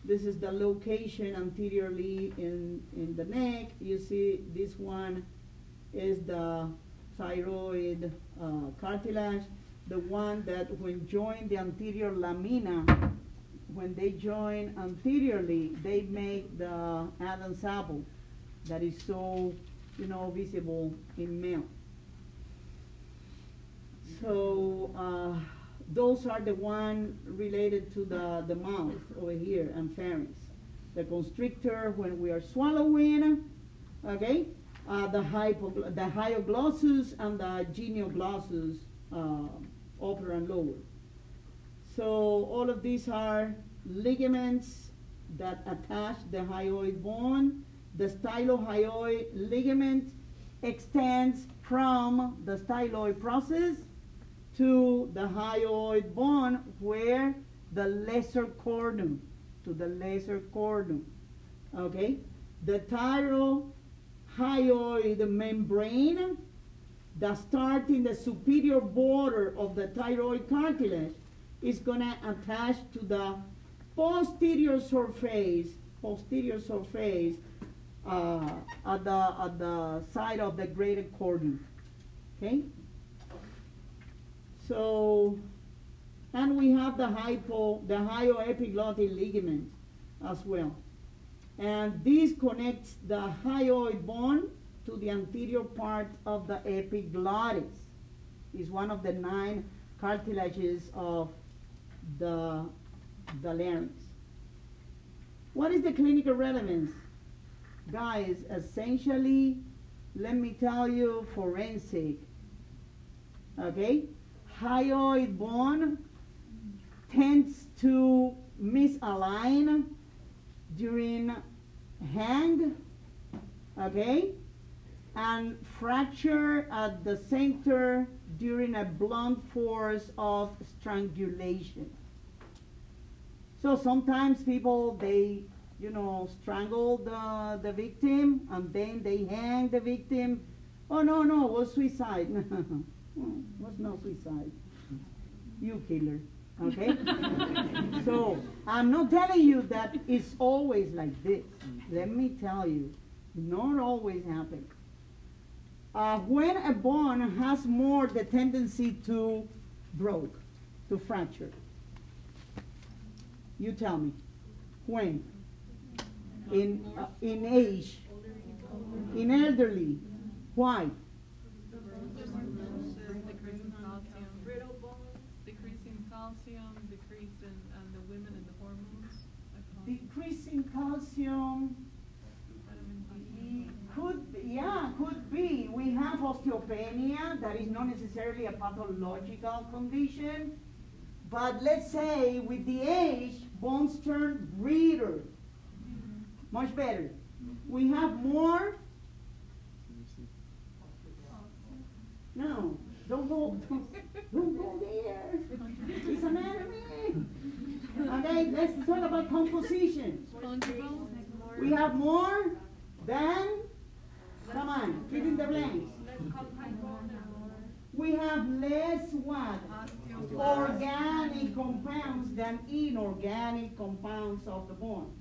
This is the location anteriorly in, in the neck. You see this one is the thyroid uh, cartilage, the one that when join the anterior lamina, when they join anteriorly, they make the Adam's apple that is so, you know, visible in male. So uh, those are the one related to the, the mouth over here and pharynx. The constrictor when we are swallowing, okay? Uh, the, hypo, the hyoglossus and the genioglossus, uh, upper and lower. So all of these are ligaments that attach the hyoid bone. The stylohyoid ligament extends from the styloid process to the hyoid bone where the lesser cornu, to the lesser cornu. Okay? The thyrohyoid membrane that starts in the superior border of the thyroid cartilage is to attach to the posterior surface, posterior surface uh, at, the, at the side of the greater cornu. Okay? So, and we have the hypo, the hyoepiglottic ligament as well. And this connects the hyoid bone to the anterior part of the epiglottis. It's one of the nine cartilages of the, the larynx. What is the clinical relevance? Guys, essentially, let me tell you, forensic. Okay? Hyoid bone tends to misalign during hang, okay? And fracture at the center during a blunt force of strangulation. So sometimes people, they, you know, strangle the, the victim and then they hang the victim. Oh, no, no, it was suicide. it was no suicide. You killer. Okay? so I'm not telling you that it's always like this. Let me tell you, not always happen. Uh, when a bone has more the tendency to broke, to fracture. You tell me. When? in, uh, in age, in elderly. Why? Decreasing calcium. Brittle bones. Decreasing calcium, decrease in, um, the women and the hormones. like hormones, Decreasing calcium. Could, yeah, could be. We have osteopenia, that is not necessarily a pathological condition. But let's say with the age, bones turn brittle. Much better. We have more. No, don't go, don't go there. It's anatomy. Okay, let's talk about composition. We have more than, come on, fill in the blanks. We have less what? Organic compounds than inorganic compounds of the bone.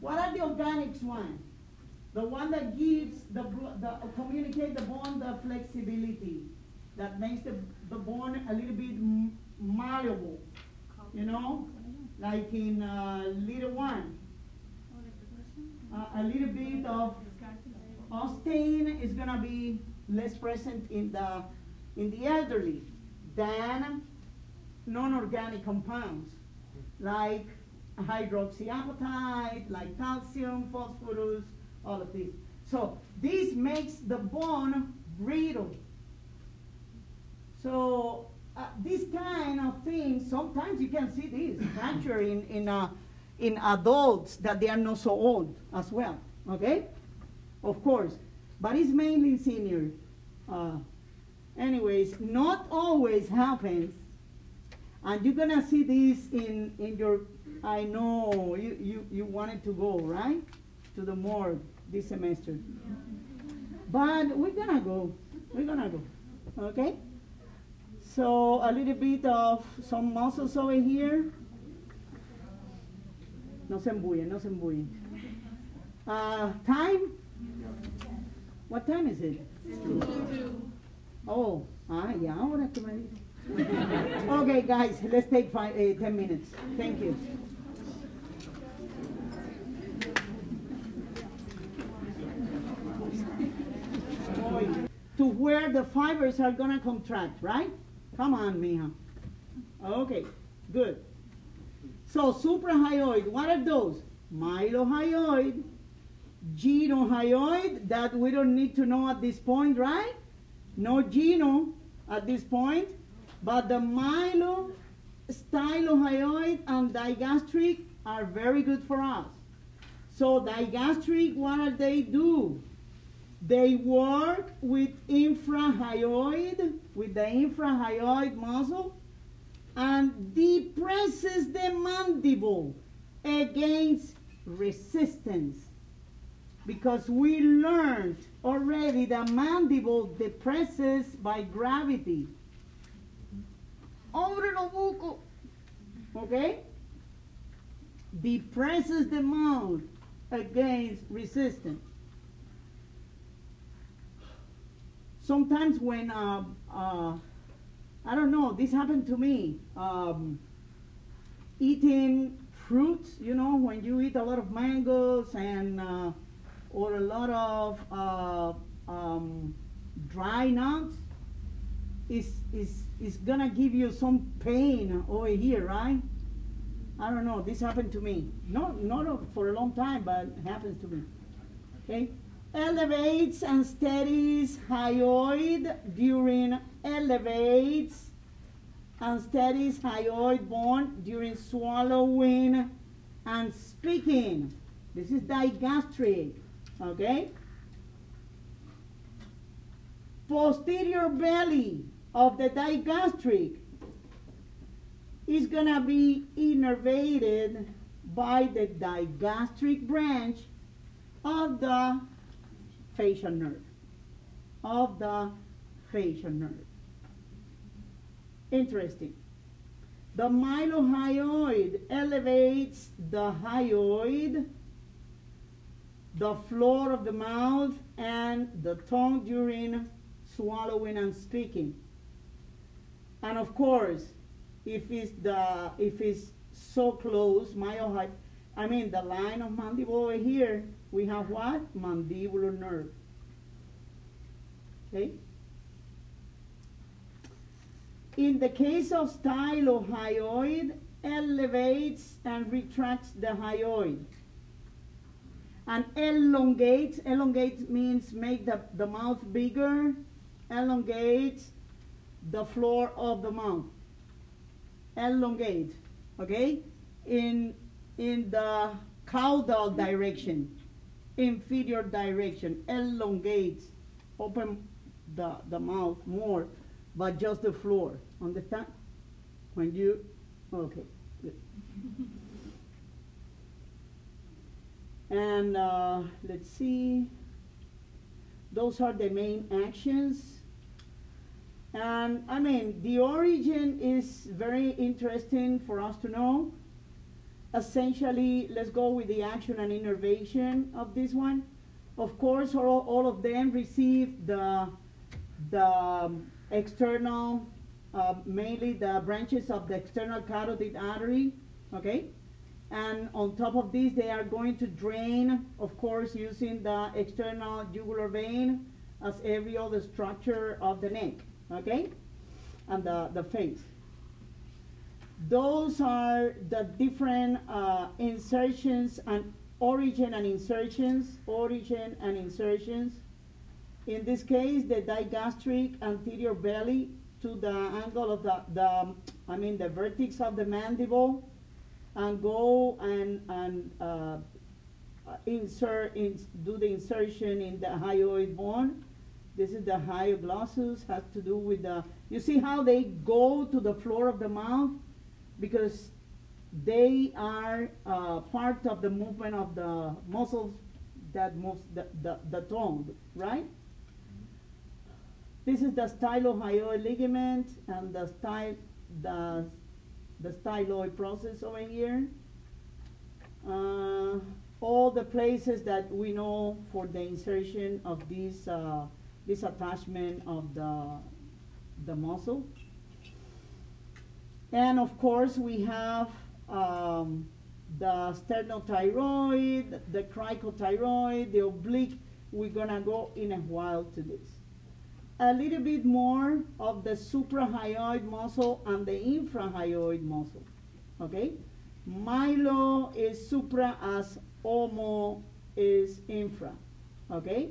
What are the organics one? The one that gives the, the communicate the bone the flexibility, that makes the, the bone a little bit malleable, you know, like in uh, little one. Uh, a little bit of Austin is gonna be less present in the in the elderly than non-organic compounds like hydroxyapatite, like calcium, phosphorus, all of these. So this makes the bone brittle. So uh, this kind of thing, sometimes you can see this fracture in in uh, in adults that they are not so old as well. Okay, of course, but it's mainly senior. Uh, anyways, not always happens, and you're gonna see this in in your. I know you you you wanted to go right to the morgue this semester, but we're gonna go. We're gonna go. Okay. So a little bit of some muscles over here. No se embullen, no se embullen. Uh, time? What time is it? Oh, ah, ya, ahora que me. Okay, guys, let's take five, uh, ten minutes. Thank you. To where the fibers are gonna contract, right? Come on, mija. Okay, good. So suprahyoid, what are those? Mylohyoid, genohyoid, that we don't need to know at this point, right? No geno at this point, but the mylo, stylohyoid, and digastric are very good for us. So digastric, what do they do? They work with infrahyoid, with the infrahyoid muscle, and depresses the mandible against resistance. Because we learned already the mandible depresses by gravity. Okay? Depresses the mouth against resistance. Sometimes when uh, uh, I don't know, this happened to me. Um, eating fruits, you know, when you eat a lot of mangoes and uh, or a lot of uh, um, dry nuts, is is is gonna give you some pain over here, right? I don't know. This happened to me. Not not for a long time, but it happens to me. Okay elevates and steadies hyoid during elevates and steadies hyoid bone during swallowing and speaking. This is digastric, okay? Posterior belly of the digastric is gonna be innervated by the digastric branch of the facial nerve. Of the facial nerve. Interesting. The mylohyoid elevates the hyoid, the floor of the mouth, and the tongue during swallowing and speaking. And of course, if it's the if it's so close, myohyoid, I mean the line of mandible over here, we have what? Mandibular nerve. Okay? In the case of stylohyoid, elevates and retracts the hyoid. And elongates, elongate means make the, the mouth bigger, elongates the floor of the mouth. Elongate, okay? In, in the caudal direction, inferior direction, elongates, open the, the mouth more, but just the floor. Understand? When you, okay, good. And uh, let's see, those are the main actions. And I mean, the origin is very interesting for us to know. Essentially, let's go with the action and innervation of this one. Of course, all, all of them receive the, the um, external, uh, mainly the branches of the external carotid artery, okay? And on top of this, they are going to drain, of course, using the external jugular vein as every other structure of the neck, okay? And the, the face. Those are the different uh, insertions and origin and insertions, origin and insertions. In this case, the digastric anterior belly to the angle of the, the I mean, the vertex of the mandible and go and, and uh, insert, in, do the insertion in the hyoid bone. This is the hyoglossus, has to do with the, you see how they go to the floor of the mouth? Because they are uh, part of the movement of the muscles that moves the, the, the tongue, right? This is the stylohyoid ligament and the, sty, the, the styloid process over here. Uh, all the places that we know for the insertion of this, uh, this attachment of the, the muscle. And of course, we have um, the sternothyroid, the cricothyroid, the oblique. We're gonna go in a while to this. A little bit more of the suprahyoid muscle and the infrahyoid muscle. Okay? Milo is supra as homo is infra. Okay?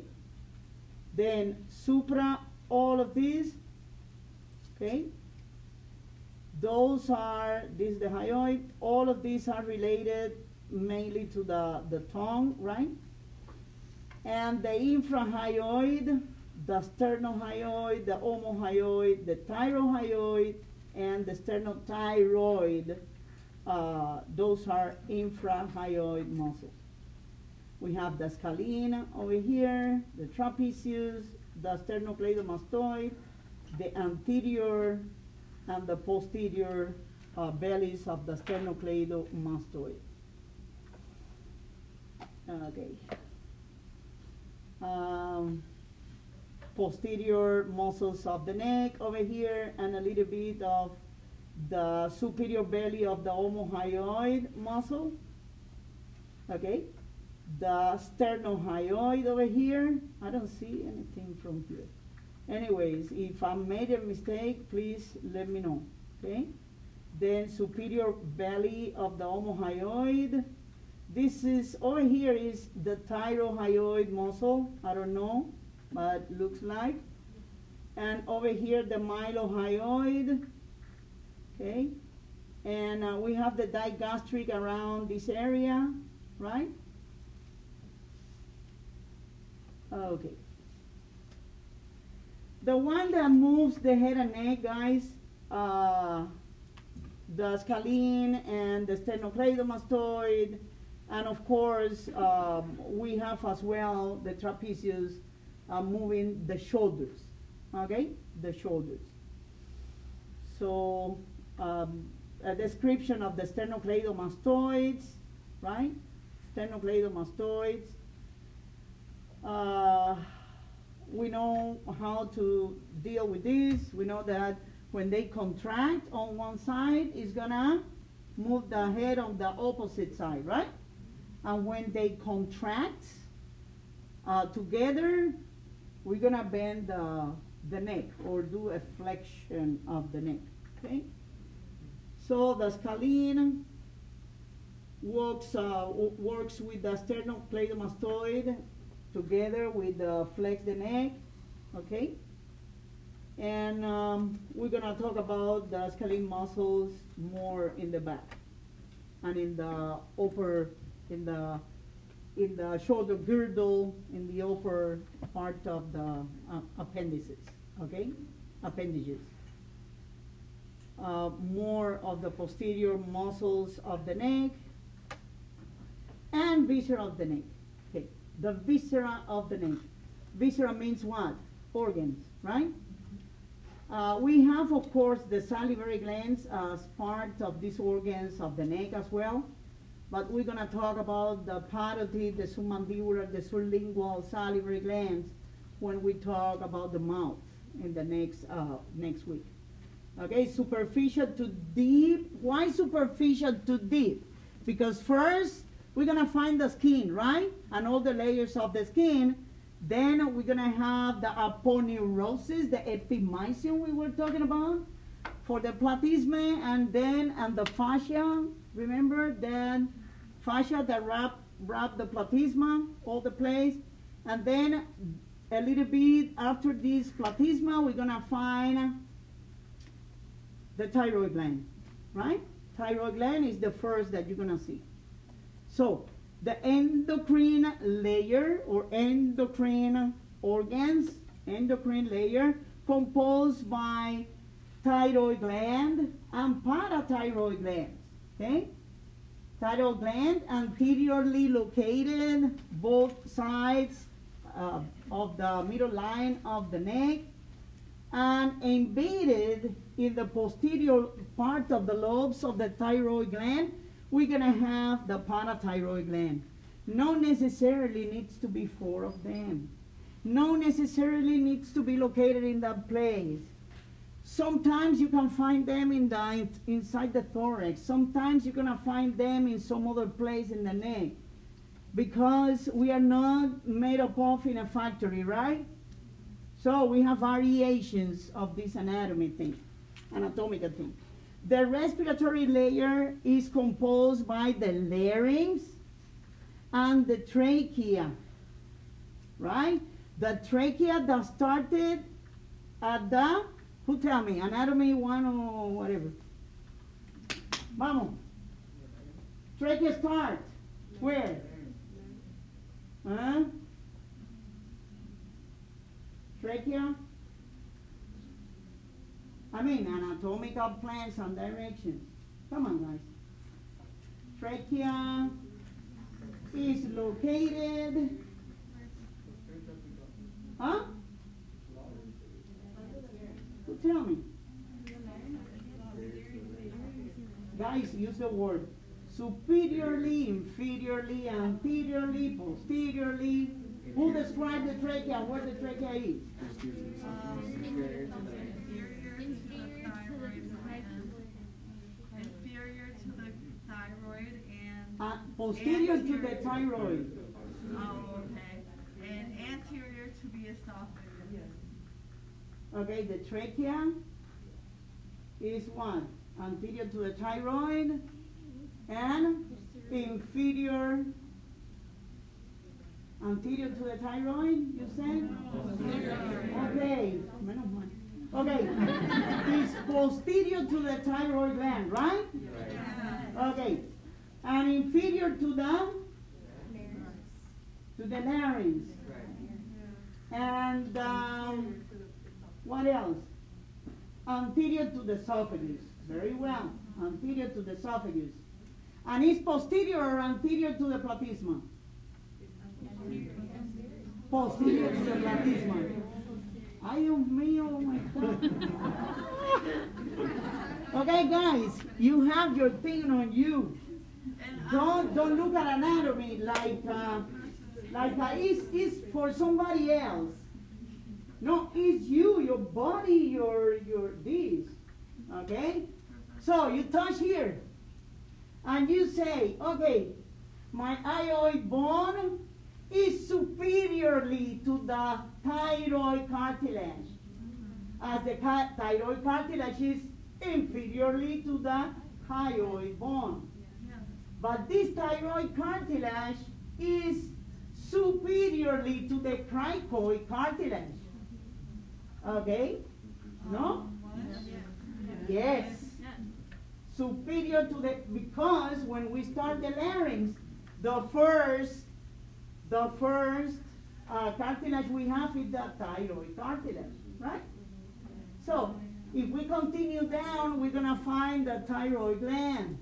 Then supra, all of these. Okay? Those are, this is the hyoid, all of these are related mainly to the, the tongue, right? And the infrahyoid, the sternohyoid, the omohyoid, the thyrohyoid, and the sternothyroid, uh, those are infrahyoid muscles. We have the scalene over here, the trapezius, the sternocleidomastoid, the anterior and the posterior uh, bellies of the sternocleidomastoid. Okay. Um, posterior muscles of the neck over here and a little bit of the superior belly of the omohyoid muscle. Okay. The sternohyoid over here. I don't see anything from here. Anyways, if I made a mistake, please let me know, okay? Then superior belly of the omohyoid. This is, over here is the thyrohyoid muscle. I don't know, but looks like. And over here, the mylohyoid, okay? And uh, we have the digastric around this area, right? Okay. The one that moves the head and neck, guys, uh, the scalene and the sternocleidomastoid, and of course, um, we have as well the trapezius uh, moving the shoulders, okay? The shoulders. So, um, a description of the sternocleidomastoids, right? Sternocleidomastoids. Uh, we know how to deal with this. We know that when they contract on one side, it's gonna move the head on the opposite side, right? and when they contract uh, together, we're gonna bend the, the neck or do a flexion of the neck, okay? So the scalene works, uh, works with the sternocleidomastoid together with the flex the neck, okay? And um, we're gonna talk about the scalene muscles more in the back and in the upper, in the in the shoulder girdle, in the upper part of the uh, appendices, okay? Appendages. Uh, more of the posterior muscles of the neck and viscera of the neck. The viscera of the neck. Viscera means what? Organs, right? Uh, we have, of course, the salivary glands as part of these organs of the neck as well. But we're going to talk about the parotid, the submandibular, the sublingual salivary glands when we talk about the mouth in the next, uh, next week. Okay, superficial to deep. Why superficial to deep? Because first, we're going to find the skin, right? And all the layers of the skin. Then we're going to have the aponeurosis, the epimysium we were talking about for the platysma, and then and the fascia. Remember then fascia that wrap wrap the platysma all the place, and then a little bit after this platysma, we're gonna find the thyroid gland, right? Thyroid gland is the first that you're gonna see. So the endocrine layer or endocrine organs, endocrine layer composed by thyroid gland and parathyroid glands. Okay? Thyroid gland anteriorly located both sides uh, of the middle line of the neck and embedded in the posterior part of the lobes of the thyroid gland, we're going to have the parathyroid gland. No necessarily needs to be four of them. No necessarily needs to be located in that place. Sometimes you can find them in the inside the thorax. Sometimes you're gonna find them in some other place in the neck, because we are not made up of in a factory, right? So we have variations of this anatomy thing, anatomical thing. The respiratory layer is composed by the larynx and the trachea, right? The trachea that started at the who tell me? Anatomy one or whatever. Vamos. Trachea start. Where? Huh? Trachea? I mean anatomical plans and directions. Come on guys. Trachea is located. Huh? Who tell me? Guys, use the word superiorly, inferiorly, anteriorly, posteriorly. Who described the trachea? Where the trachea is? Inferior to the thyroid and, Uh, posterior to the thyroid. oh, okay, and anterior to the esophagus. Okay, the trachea is what? Anterior to the thyroid and inferior. Anterior to the thyroid, you said? Okay. Okay, it's posterior to the thyroid gland, right? Okay, and inferior to the to the larynx. And um, what else? Anterior to the esophagus. Very well. Anterior to the esophagus. And is posterior or anterior to the platysma? Posterior to the platysma. Ay, Dios mío, oh my God. okay, guys, you have your thing on you. Don't don't look at anatomy like uh, like uh, it's, it's for somebody else. No, it's you, your body, your your this. Okay? So you touch here. And you say, okay, my hyoid bone is superiorly to the thyroid cartilage, as the thyroid cartilage is inferiorly to the hyoid bone. But this thyroid cartilage is superiorly to the cricoid cartilage. Okay? No? Yes. Superior to the because when we start the larynx, the first the first uh, cartilage we have is the thyroid cartilage, right? So if we continue down, we're gonna find the thyroid gland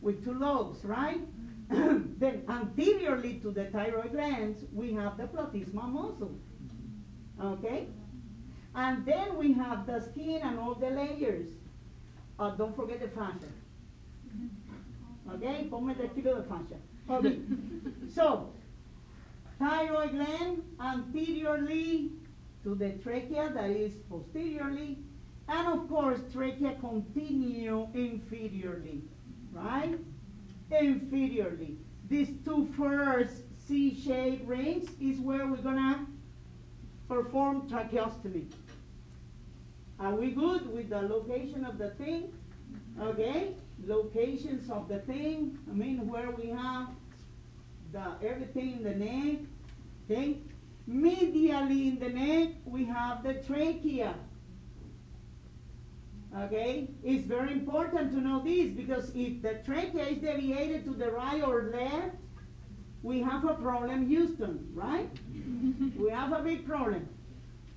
with two lobes, right? then anteriorly to the thyroid glands, we have the platysma muscle. Okay? And then we have the skin and all the layers. Uh, don't forget the fascia. Okay? Ponme testigo de fascia. Okay. so, thyroid gland anteriorly to the trachea, that is posteriorly, and of course, trachea continue inferiorly, right? Inferiorly. These two first C-shaped rings is where we're gonna perform tracheostomy. Are we good with the location of the thing? Okay, locations of the thing. I mean, where we have the everything in the neck. Okay, medially in the neck we have the trachea. Okay, it's very important to know this because if the trachea is deviated to the right or left, we have a problem, Houston, right? we have a big problem.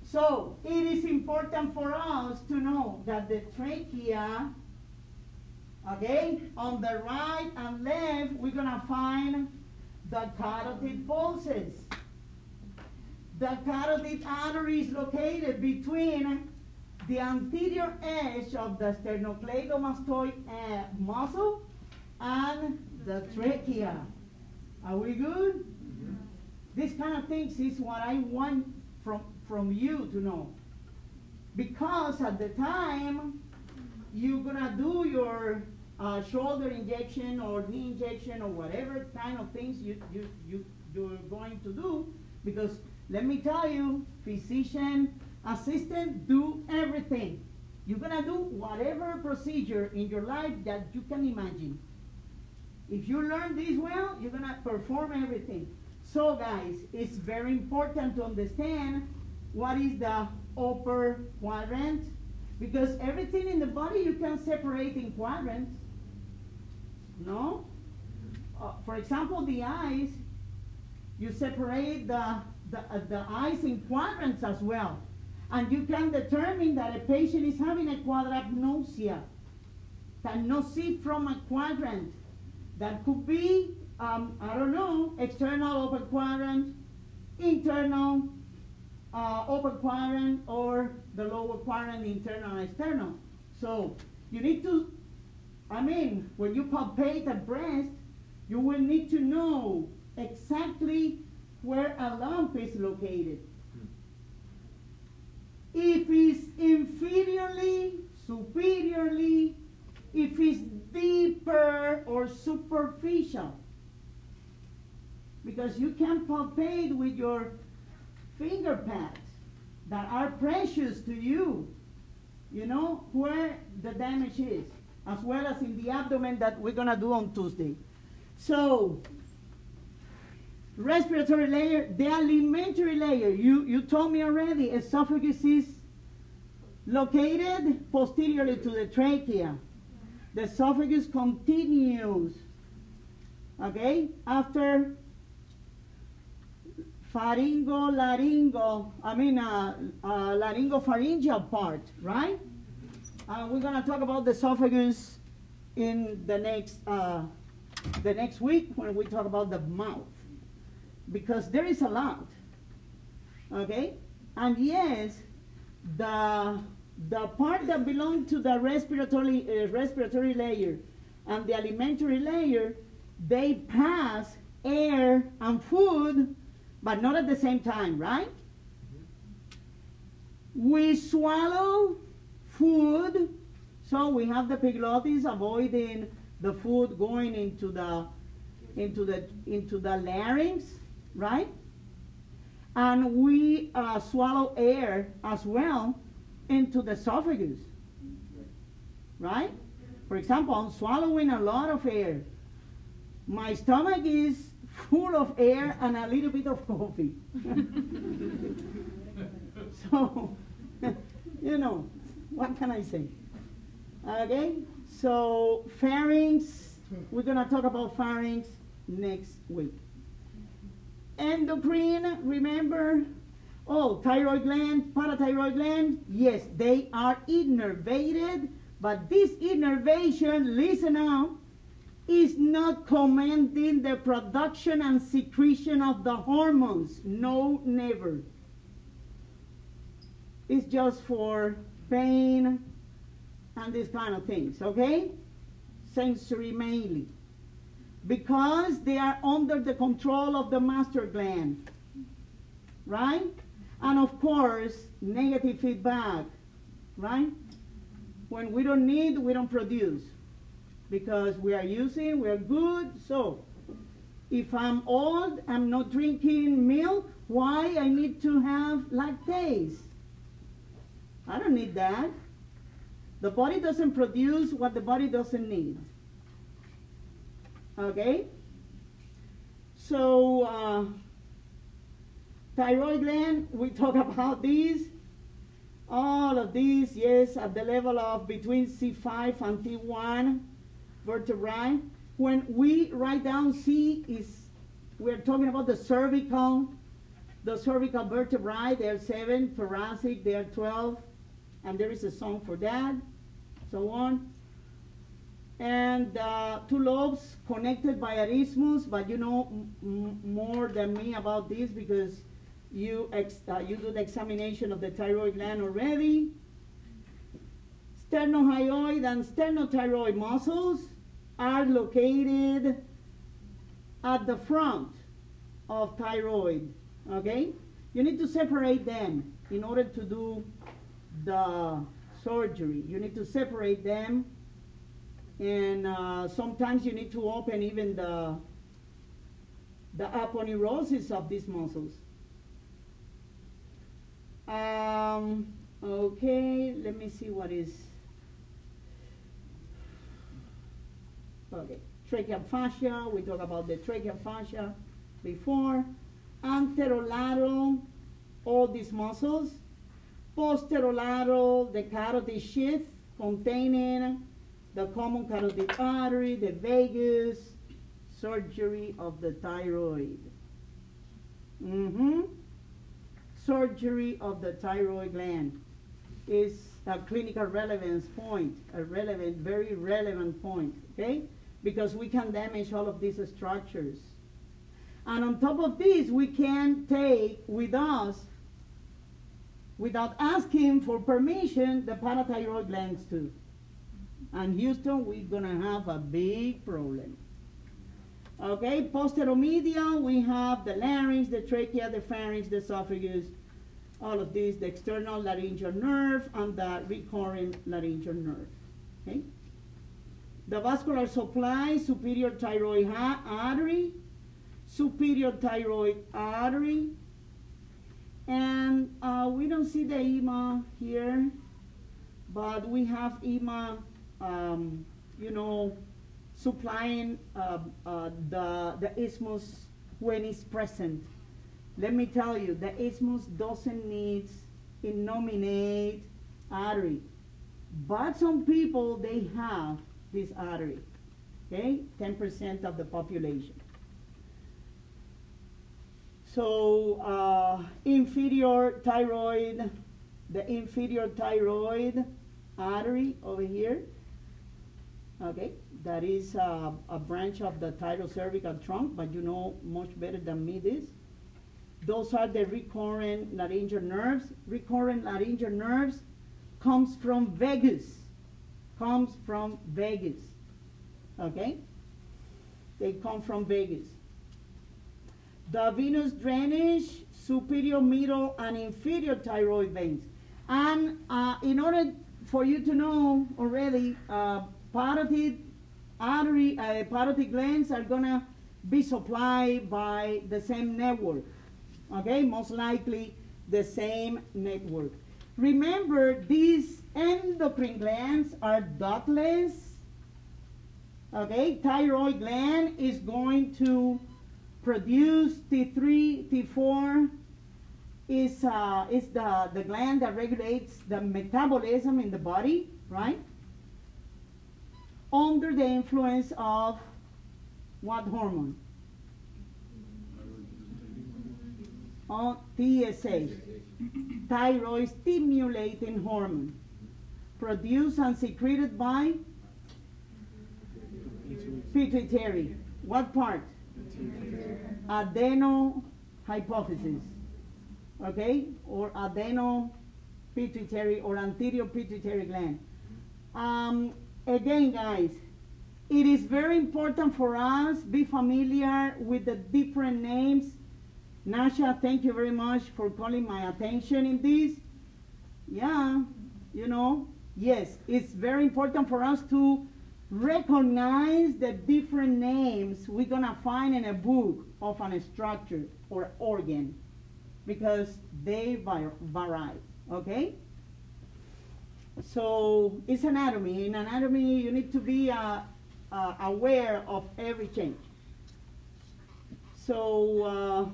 So it is important for us to know that the trachea, okay, on the right and left, we're gonna find the carotid pulses. The carotid artery is located between the anterior edge of the sternocleidomastoid uh, muscle and the trachea. Are we good? This kind of things is what I want from, from you to know. Because at the time you're gonna do your uh, shoulder injection or knee injection or whatever kind of things you, you, you, you're going to do, because let me tell you, physician assistant do everything. You're gonna do whatever procedure in your life that you can imagine. If you learn this well, you're gonna perform everything. So guys, it's very important to understand what is the upper quadrant because everything in the body you can separate in quadrants. No? Uh, for example, the eyes, you separate the, the, uh, the eyes in quadrants as well. And you can determine that a patient is having a quadrantanopsia, cannot see from a quadrant. That could be, um, I don't know, external open quadrant, internal uh, open quadrant, or the lower quadrant, internal external. So you need to, I mean, when you palpate a breast, you will need to know exactly where a lump is located. If it's inferiorly, superiorly, if it's deeper or superficial. Because you can palpate with your finger pads that are precious to you, you know, where the damage is, as well as in the abdomen that we're going to do on Tuesday. So, respiratory layer, the alimentary layer, you, you told me already, esophagus is located posteriorly to the trachea. The esophagus continues, okay, after pharyngo, laryngo, I mean, uh, uh, laryngopharyngeal part, right? Uh, we're gonna talk about the esophagus in the next, uh, the next week when we talk about the mouth, because there is a lot, okay? And yes, the the part that belongs to the respiratory uh, respiratory layer and the alimentary layer, they pass air and food but not at the same time, right? We swallow food, so we have the epiglottis avoiding the food going into the into the into the larynx, right? And we uh, swallow air as well into the esophagus, right? For example, I'm swallowing a lot of air. My stomach is full of air and a little bit of coffee. so, you know, what can I say? Okay, so pharynx, we're gonna talk about pharynx next week. Endocrine, remember? Oh, thyroid gland, parathyroid gland, yes, they are innervated, but this innervation, listen now, is not commanding the production and secretion of the hormones. No, never. It's just for pain and these kind of things, okay? Sensory mainly. Because they are under the control of the master gland, right? And of course, negative feedback, right? When we don't need, we don't produce because we are using, we are good. So, if I'm old, I'm not drinking milk, why I need to have lactase? I don't need that. The body doesn't produce what the body doesn't need. Okay? So, uh, thyroid gland, we talk about these. All of these, yes, at the level of between C5 and T1 vertebrae. When we write down C is, we're talking about the cervical, the cervical vertebrae, they're seven, thoracic, they're 12, and there is a song for that, so on. And uh, two lobes connected by an isthmus, but you know more than me about this because you, uh, you do the examination of the thyroid gland already. Sternohyoid and sternothyroid muscles are located at the front of thyroid, okay? You need to separate them in order to do the surgery. You need to separate them and uh, sometimes you need to open even the, the aponeurosis of these muscles. Um, okay, let me see what is. Okay, tracheal fascia, we talked about the tracheal fascia before. Anterolateral, all these muscles. Posterolateral, the carotid sheath containing the common carotid artery, the vagus, surgery of the thyroid. Mm-hmm. Surgery of the thyroid gland is a clinical relevance point, a relevant, very relevant point, okay? Because we can damage all of these structures. And on top of this, we can take with us, without asking for permission, the parathyroid glands too. And Houston, we're gonna have a big problem. Okay, posteromedial, we have the larynx, the trachea, the pharynx, the esophagus, all of these, the external laryngeal nerve and the recurrent laryngeal nerve. Okay? The vascular supply, superior thyroid artery, superior thyroid artery, and uh, we don't see the IMA here, but we have IMA, um, you know, supplying uh, uh, the, the isthmus when it's present. Let me tell you, the isthmus doesn't need innominate artery. But some people, they have this artery. Okay? 10% of the population. So, uh, inferior thyroid, the inferior thyroid artery over here. Okay? That is uh, a branch of the thyrocervical trunk, but you know much better than me this. Those are the recurrent laryngeal nerves. Recurrent laryngeal nerves comes from vagus. Comes from vagus. Okay? They come from vagus. The venous drainage, superior, middle, and inferior thyroid veins. And uh, in order for you to know already, uh, parotid artery, uh, parotid glands are gonna be supplied by the same network. Okay, most likely the same network. Remember, these endocrine glands are ductless. Okay, thyroid gland is going to produce T3, T4 is, uh, is the, the gland that regulates the metabolism in the body, right? Under the influence of what hormone? On TSH, thyroid stimulating hormone, produced and secreted by pituitary. What part? Adeno hypophysis. Okay? Or adeno pituitary or anterior pituitary gland. Um, again, guys, it is very important for us be familiar with the different names. Nasha, thank you very much for calling my attention in this. Yeah, you know, yes, it's very important for us to recognize the different names we're gonna find in a book of an structure or organ because they vary, okay? So it's anatomy. In anatomy, you need to be uh, uh, aware of every change. So uh,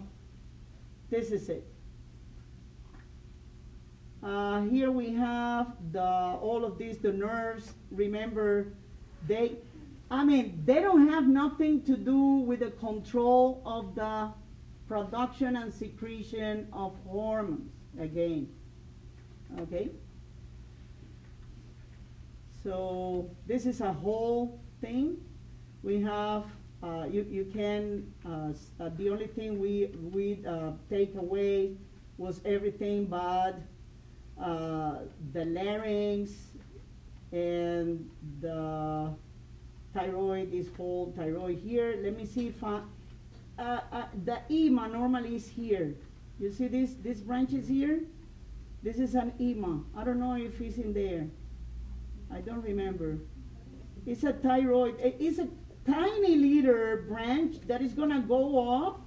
this is it. Uh, here we have the all of these, the nerves. Remember, they, I mean, they don't have nothing to do with the control of the production and secretion of hormones. Again, okay. So this is a whole thing. We have uh, you you can uh, uh, the only thing we we uh, take away was everything but uh, the larynx and the thyroid this whole thyroid here. Let me see if I, the ima normally is here. You see this, this branch is here? This is an ima. I don't know if it's in there. I don't remember. It's a thyroid. It's a tiny little branch that is gonna go up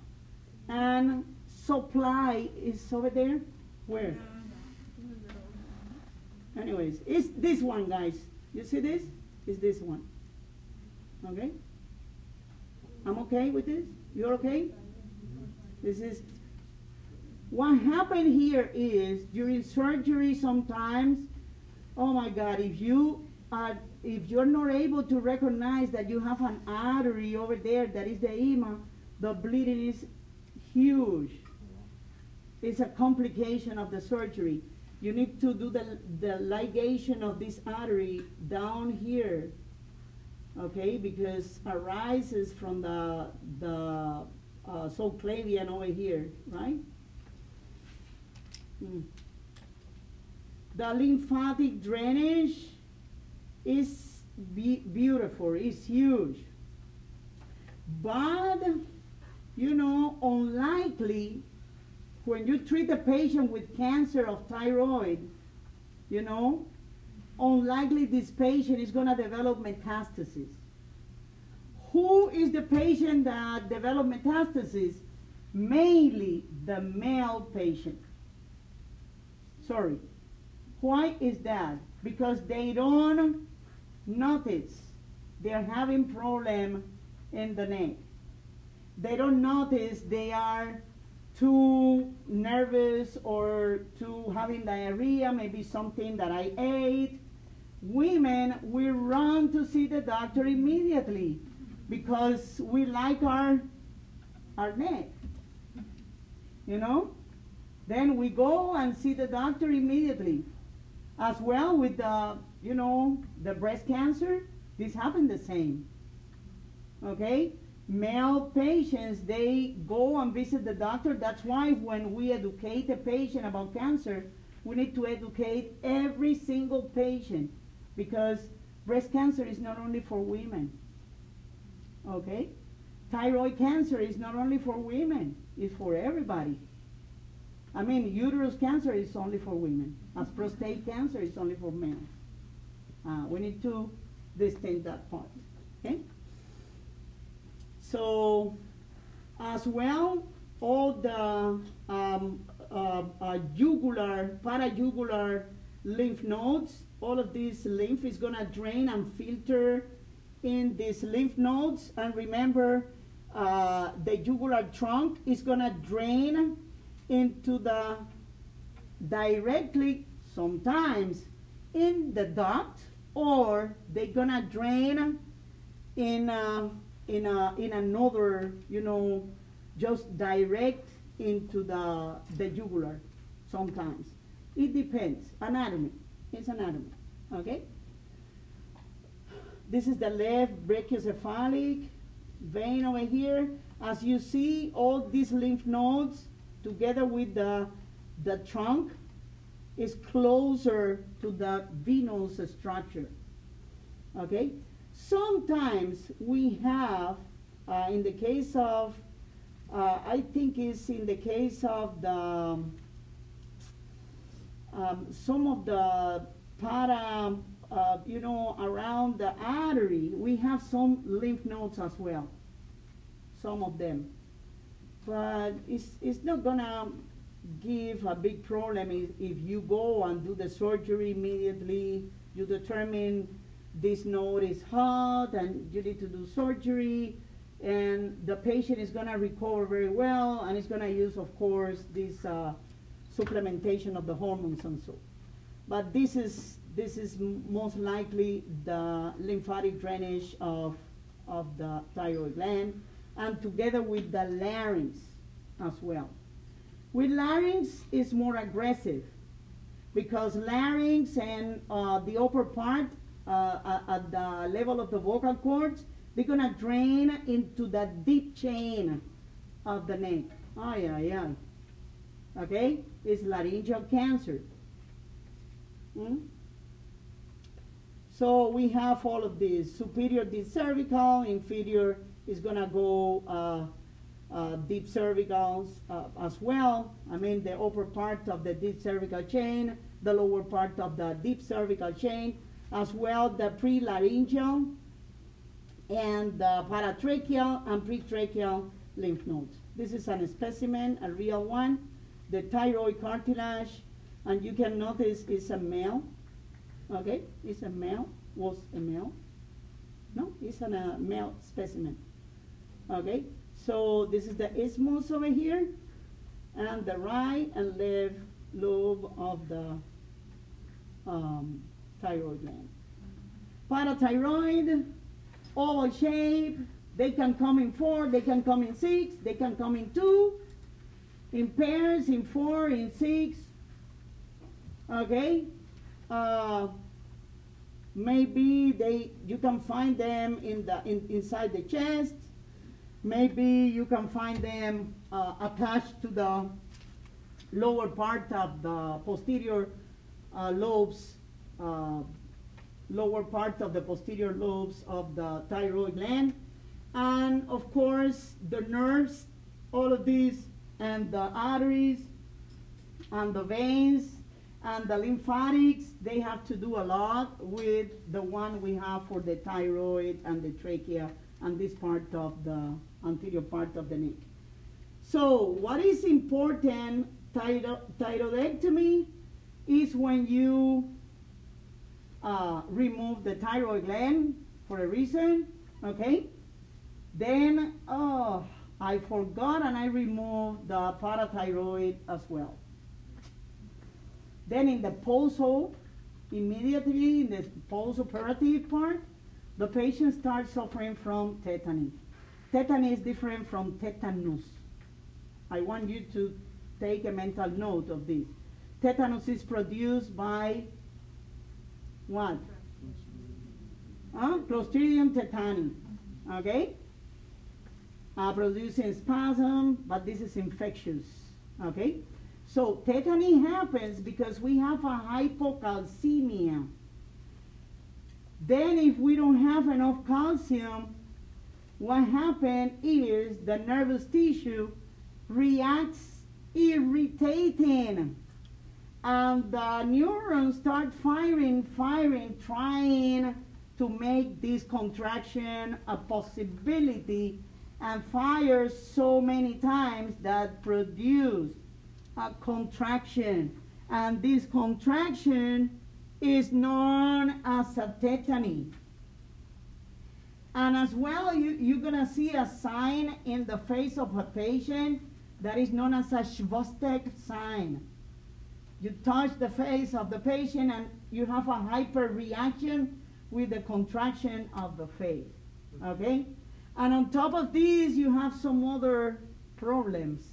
and supply is over there. Where? Anyways, it's this one, guys. You see this? It's this one. Okay? I'm okay with this? You're okay? This is what happened here is during surgery sometimes, oh my God, if you are if you're not able to recognize that you have an artery over there that is the ima, the bleeding is huge. It's a complication of the surgery. You need to do the, the ligation of this artery down here, okay, because arises from the, the uh, subclavian over here, right? Mm. The lymphatic drainage is be beautiful, it's huge. But, you know, unlikely when you treat a patient with cancer of thyroid, you know, unlikely this patient is going to develop metastasis. Who is the patient that develop metastasis? Mainly the male patient. Sorry. Why is that? Because they don't notice they're having problem in the neck. They don't notice they are too nervous or too having diarrhea, maybe something that I ate. Women, we run to see the doctor immediately because we like our our neck. You know? Then we go and see the doctor immediately. As well with the, you know, the breast cancer, this happened the same. Okay? Male patients, they go and visit the doctor. That's why when we educate a patient about cancer, we need to educate every single patient because breast cancer is not only for women. Okay? Thyroid cancer is not only for women, it's for everybody. I mean, uterus cancer is only for women, as prostate cancer is only for men. Uh, we need to distinct that part. Okay? So As well, all the um, uh, uh, jugular, parajugular lymph nodes, all of this lymph is gonna drain and filter in these lymph nodes. And remember, uh, the jugular trunk is gonna drain into the directly sometimes in the duct or they're gonna drain in a, in a, in another you know just direct into the the jugular sometimes. It depends. Anatomy. It's anatomy. Okay? This is the left brachiocephalic vein over here. As you see all these lymph nodes together with the the trunk is closer to the venous structure. Okay? Sometimes we have, uh, in the case of, uh, I think it's in the case of the, um, some of the para, uh, you know, around the artery, we have some lymph nodes as well. Some of them. But it's, it's not gonna give a big problem if, if you go and do the surgery immediately, you determine this node is hot and you need to do surgery and the patient is going to recover very well and is going to use of course this uh, supplementation of the hormones and so. But this is this is most likely the lymphatic drainage of of the thyroid gland and together with the larynx as well with larynx, it's more aggressive because larynx and uh, the upper part uh, at the level of the vocal cords, they're gonna drain into the deep chain of the neck. Ay, yeah, yeah. Okay? It's laryngeal cancer. Hmm? So we have all of these. Superior deep cervical, inferior is gonna go uh, uh, deep cervicals uh, as well. I mean the upper part of the deep cervical chain, the lower part of the deep cervical chain, as well the prelaryngeal and the paratracheal and pretracheal lymph nodes. This is a specimen, a real one, the thyroid cartilage, and you can notice it's a male. Okay, it's a male, was a male. No, it's a uh, male specimen. Okay, so this is the isthmus over here, and the right and left lobe of the um, thyroid gland. Parathyroid, oval shape, they can come in four, they can come in six, they can come in two, in pairs, in four, in six. Okay? Uh, maybe they you can find them in the in, inside the chest Maybe you can find them uh, attached to the lower part of the posterior uh, lobes, uh, lower part of the posterior lobes of the thyroid gland. And of course, the nerves, all of these, and the arteries, and the veins, and the lymphatics, they have to do a lot with the one we have for the thyroid and the trachea and this part of the anterior part of the neck. So what is important, thyroidectomy, is when you uh, remove the thyroid gland for a reason, okay? Then, oh, I forgot and I removed the parathyroid as well. Then in the post-op, immediately in the post-operative part, the patient starts suffering from tetany. Tetany is different from tetanus. I want you to take a mental note of this. Tetanus is produced by what? Huh? Clostridium tetani. Okay? Uh, producing spasm, but this is infectious. Okay? So tetany happens because we have a hypocalcemia. Then if we don't have enough calcium, what happens is the nervous tissue reacts irritating and the neurons start firing, firing, trying to make this contraction a possibility and fires so many times that produce a contraction. And this contraction is known as a tetany. And as well, you, you're going to see a sign in the face of a patient that is known as a Chvostek sign. You touch the face of the patient and you have a hyperreaction with the contraction of the face. Okay? And on top of this, you have some other problems.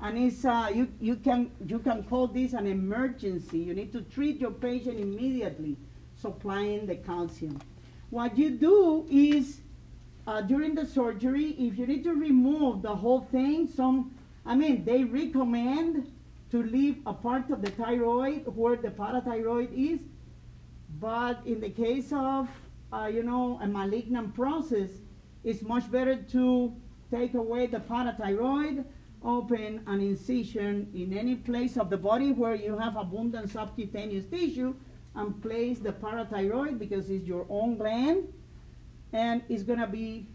And it's, uh, you, you, can, you can call this an emergency. You need to treat your patient immediately, supplying the calcium. What you do is, uh, during the surgery, if you need to remove the whole thing, some, I mean, they recommend to leave a part of the thyroid where the parathyroid is. But in the case of, uh, you know, a malignant process, it's much better to take away the parathyroid, open an incision in any place of the body where you have abundant subcutaneous tissue, and place the parathyroid because it's your own gland, and it's gonna be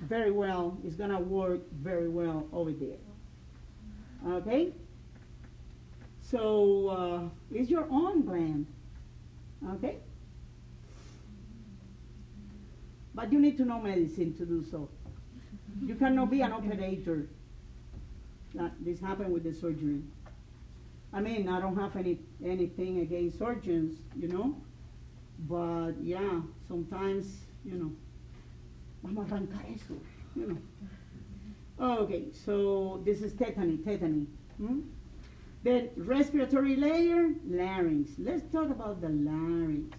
very well, it's gonna work very well over there. Okay? So uh, it's your own gland. Okay? But you need to know medicine to do so. You cannot be an operator. That this happened with the surgery. I mean, I don't have any anything against surgeons, you know. But yeah, sometimes, you know, vamos a arrancar eso, you know. Okay, so this is tetany, tetany. Hmm? Then respiratory layer, larynx. Let's talk about the larynx.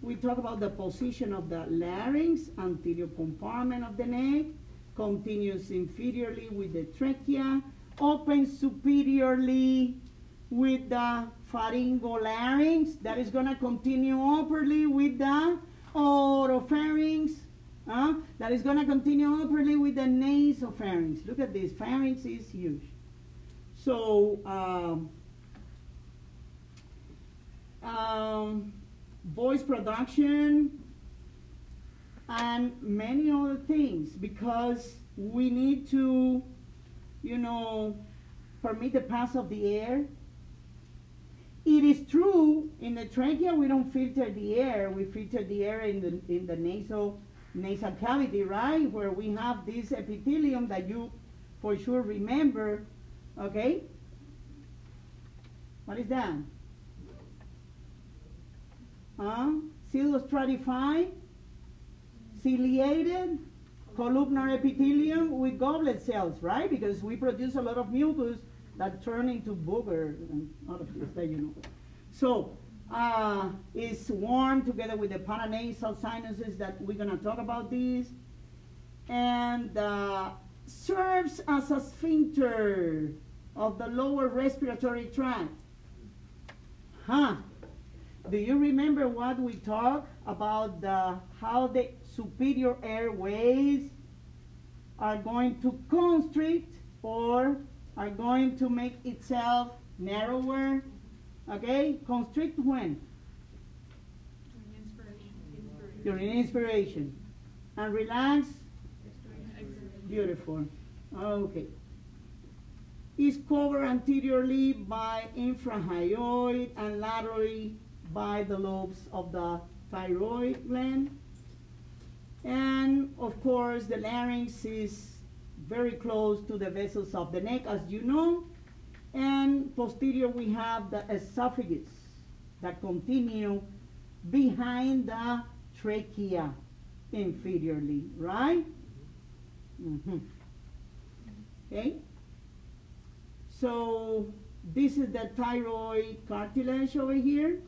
We talk about the position of the larynx, anterior compartment of the neck, continues inferiorly with the trachea, opens superiorly with the pharyngolarynx, that is going to continue upperly with the oropharynx, uh, that is going to continue upperly with the nasopharynx. Look at this, pharynx is huge. So, um, um, voice production and many other things because we need to, you know, permit the pass of the air. It is true in the trachea we don't filter the air. We filter the air in the in the nasal nasal cavity, right, where we have this epithelium that you for sure remember Okay? What is that? Huh? Pseudostratified, ciliated, columnar epithelium with goblet cells, right? Because we produce a lot of mucus that turn into booger and other things that you know. So, uh, it's warm together with the paranasal sinuses that we're to talk about these. And uh, serves as a sphincter of the lower respiratory tract. Huh? Do you remember what we talked about the, how the superior airways are going to constrict or are going to make itself narrower? Okay? Constrict when? During inspiration. And relax? Beautiful. Okay is covered anteriorly by infrahyoid and laterally by the lobes of the thyroid gland. And of course, the larynx is very close to the vessels of the neck, as you know. And posterior, we have the esophagus that continue behind the trachea inferiorly, right? Mm -hmm. Okay? So this is the thyroid cartilage over here.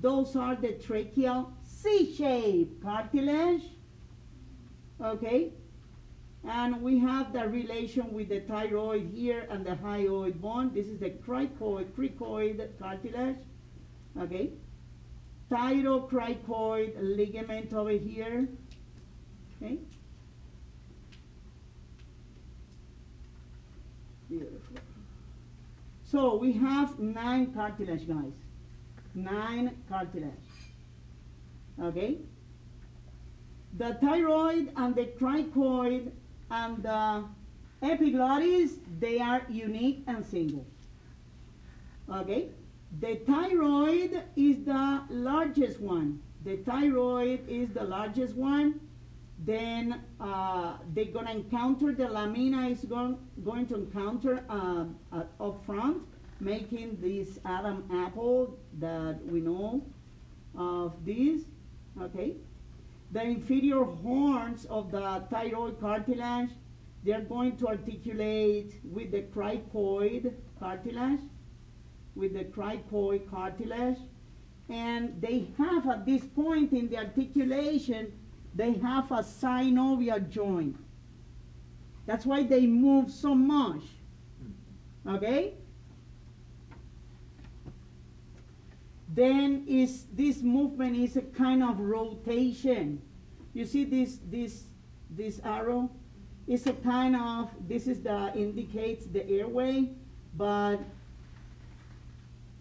Those are the tracheal C-shaped cartilage. Okay? And we have the relation with the thyroid here and the hyoid bone. This is the cricoid, cricoid cartilage. Okay? Thyrocricoid ligament over here. Okay? Beautiful. So we have nine cartilage, guys. Nine cartilage. Okay? The thyroid and the cricoid and the epiglottis, they are unique and single. Okay? The thyroid is the largest one. The thyroid is the largest one. Then uh, they're gonna encounter the lamina is going, going to encounter uh, uh, up front, making this Adam apple that we know of this. Okay, the inferior horns of the thyroid cartilage, they're going to articulate with the cricoid cartilage, with the cricoid cartilage, and they have at this point in the articulation, they have a synovial joint. That's why they move so much. Mm-hmm. Okay? Then is this movement is a kind of rotation. You see this this this arrow? It's a kind of this is the indicates the airway, but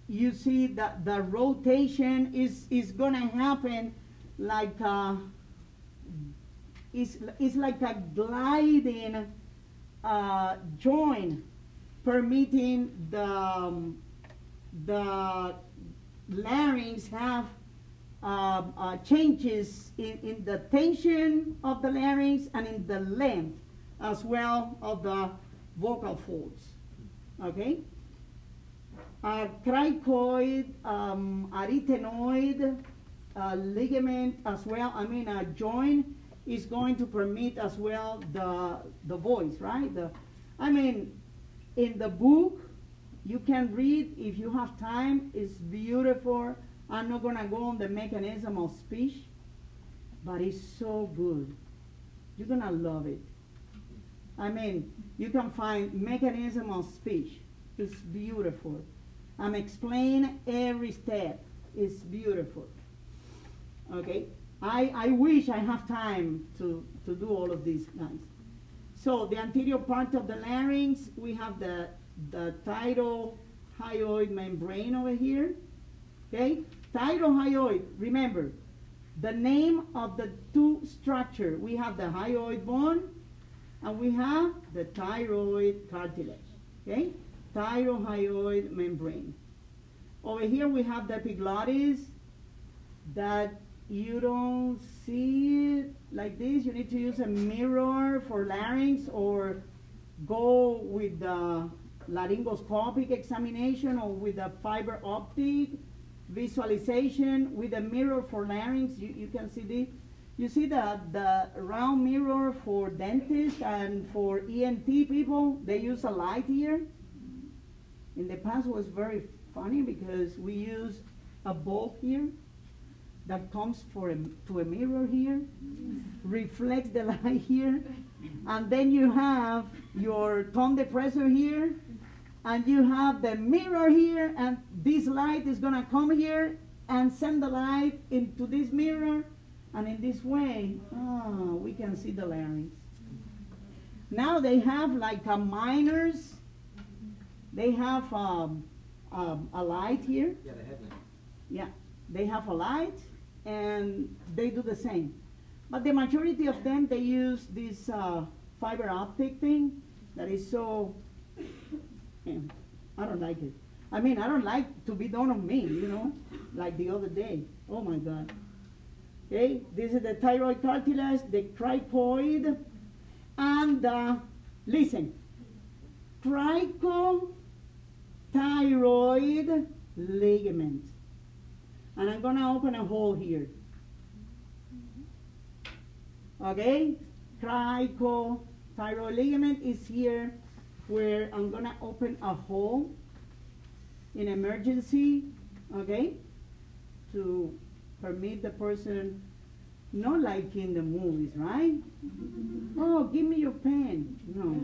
you see that the rotation is is gonna happen like a, it's, it's like a gliding uh, joint permitting the um, the larynx have uh, uh, changes in, in the tension of the larynx and in the length as well of the vocal folds. Okay? A cricoid, um, arytenoid uh, ligament as well, I mean a joint is going to permit as well the, the voice, right? The, I mean, in the book, you can read if you have time. It's beautiful. I'm not gonna go on the mechanism of speech, but it's so good. You're gonna love it. I mean, you can find mechanism of speech. It's beautiful. I'm explaining every step. It's beautiful. Okay? I, I wish I have time to, to do all of these guys. So the anterior part of the larynx, we have the, the hyoid membrane over here. Okay? hyoid. remember, the name of the two structure. We have the hyoid bone and we have the thyroid cartilage. Okay? Thyrohyoid membrane. Over here we have the epiglottis that you don't see it like this. You need to use a mirror for larynx or go with the laryngoscopic examination or with a fiber optic visualization with a mirror for larynx. You, you can see this. You see the, the round mirror for dentists and for ENT people, they use a light here. In the past was very funny because we use a bulb here that comes for a, to a mirror here, reflects the light here, and then you have your tongue depressor here, and you have the mirror here, and this light is gonna come here and send the light into this mirror, and in this way, oh, we can see the larynx. Now they have like a miners, they have um, um, a light here. Yeah, the headlamp. Yeah, they have a light and they do the same. But the majority of them, they use this uh, fiber optic thing that is so, yeah, I don't like it. I mean, I don't like to be done on me, you know, like the other day. Oh my God. Okay, this is the thyroid cartilage, the cricoid, and uh, listen, cricothyroid ligament. And I'm gonna open a hole here. Okay, cricothyroid ligament is here where I'm gonna open a hole in emergency, okay, to permit the person, not like in the movies, right? Oh, give me your pen. No.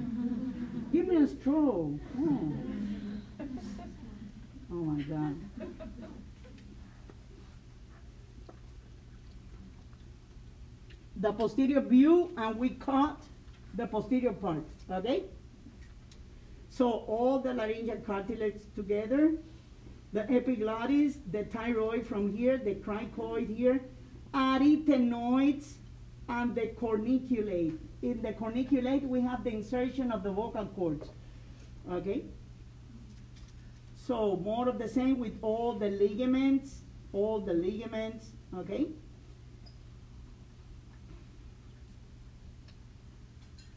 give me a straw. Oh. oh my God. The posterior view and we cut the posterior part, okay? So all the laryngeal cartilage together, the epiglottis, the thyroid from here, the cricoid here, arytenoids and the corniculate. In the corniculate, we have the insertion of the vocal cords. Okay? So more of the same with all the ligaments, all the ligaments, okay?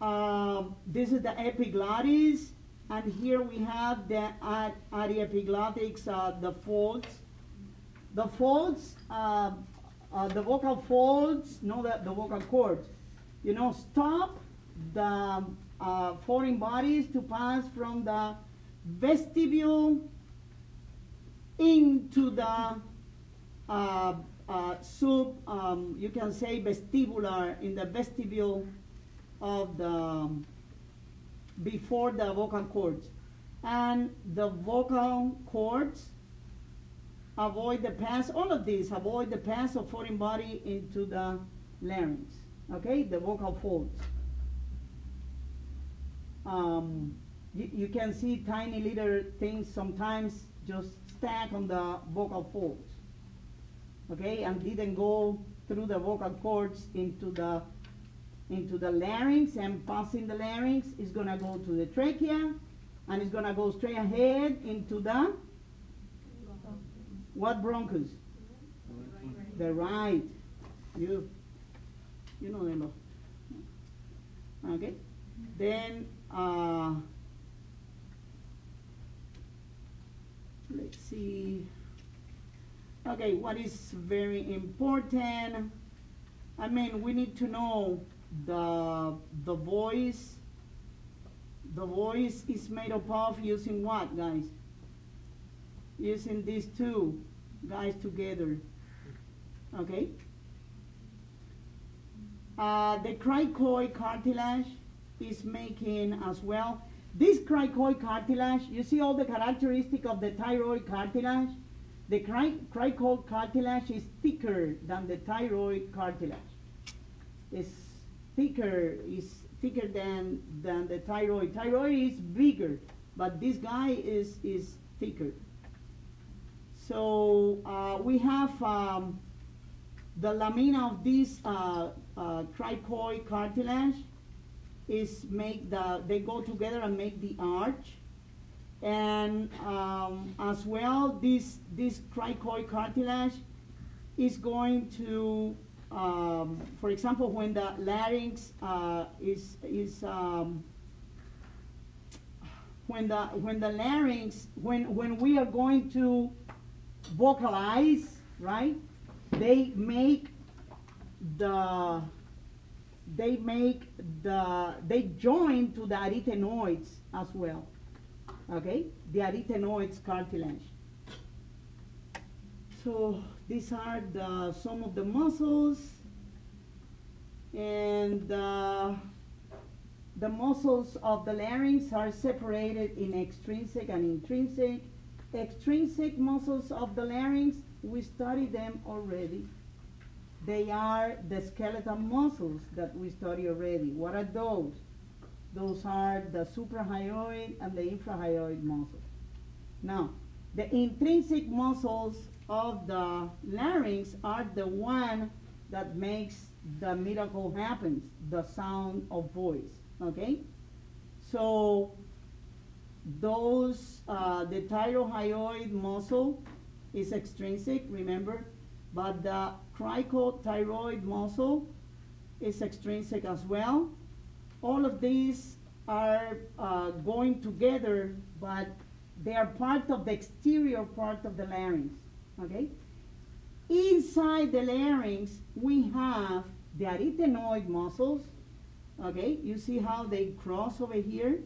Um, this is the epiglottis, and here we have the ar- ariepiglottics, uh, the folds. The folds, uh, uh, the vocal folds, no, the, the vocal cords, you know, stop the uh, foreign bodies to pass from the vestibule into the uh, uh, sub, um, you can say vestibular, in the vestibule of the, before the vocal cords. And the vocal cords avoid the pass, all of these avoid the pass of foreign body into the larynx, okay, the vocal folds. Um, you, you can see tiny little things sometimes just stack on the vocal folds, okay, and didn't go through the vocal cords into the into the larynx and passing the larynx is gonna go to the trachea and it's gonna go straight ahead into the what bronchus? The right. You you know them. Okay. Then uh, let's see. Okay, what is very important? I mean, we need to know the the voice. The voice is made up of using what, guys? Using these two guys together. Okay. Uh, the cricoid cartilage is making as well. This cricoid cartilage, you see all the characteristic of the thyroid cartilage. The cri- cricoid cartilage is thicker than the thyroid cartilage. It's thicker, is thicker than, than the thyroid. Thyroid is bigger, but this guy is, is thicker. So uh, we have um, the lamina of this uh, uh, cricoid cartilage is make the, they go together and make the arch. And um, as well, this, this cricoid cartilage is going to, um, for example, when the larynx uh, is, is um, when the, when the larynx, when, when we are going to vocalize, right? They make the they make the they join to the arytenoids as well. Okay, the arytenoids cartilage. So these are the some of the muscles and uh, the muscles of the larynx are separated in extrinsic and intrinsic. Extrinsic muscles of the larynx, we studied them already. They are the skeletal muscles that we study already. What are those? Those are the suprahyoid and the infrahyoid muscles. Now, the intrinsic muscles of the larynx are the one that makes the miracle happens, the sound of voice. Okay? So those uh, the thyroid muscle is extrinsic, remember, but the cricothyroid muscle is extrinsic as well. All of these are uh, going together, but they are part of the exterior part of the larynx. Okay. Inside the larynx, we have the arytenoid muscles. Okay, you see how they cross over here?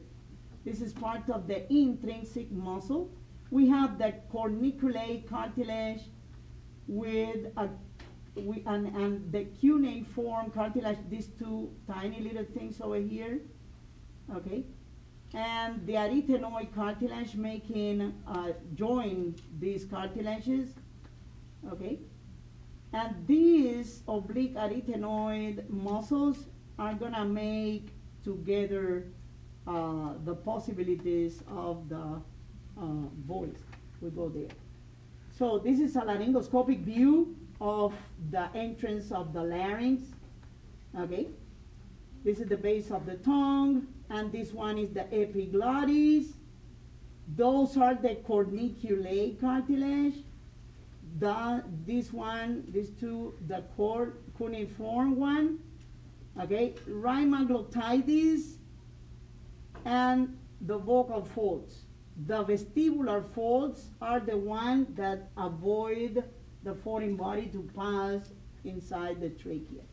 This is part of the intrinsic muscle. We have the corniculate cartilage with a we, and, and the cuneiform cartilage, these two tiny little things over here, okay? And the arytenoid cartilage making, uh, join these cartilages, okay? And these oblique arytenoid muscles are gonna make together uh, the possibilities of the uh, voice. We go there. So this is a laryngoscopic view of the entrance of the larynx. Okay? This is the base of the tongue, and this one is the epiglottis. Those are the corniculae cartilage. The, this one, these two, the cord cuneiform one, okay, rima glottidis, and the vocal folds. The vestibular folds are the ones that avoid the foreign body to pass inside the trachea.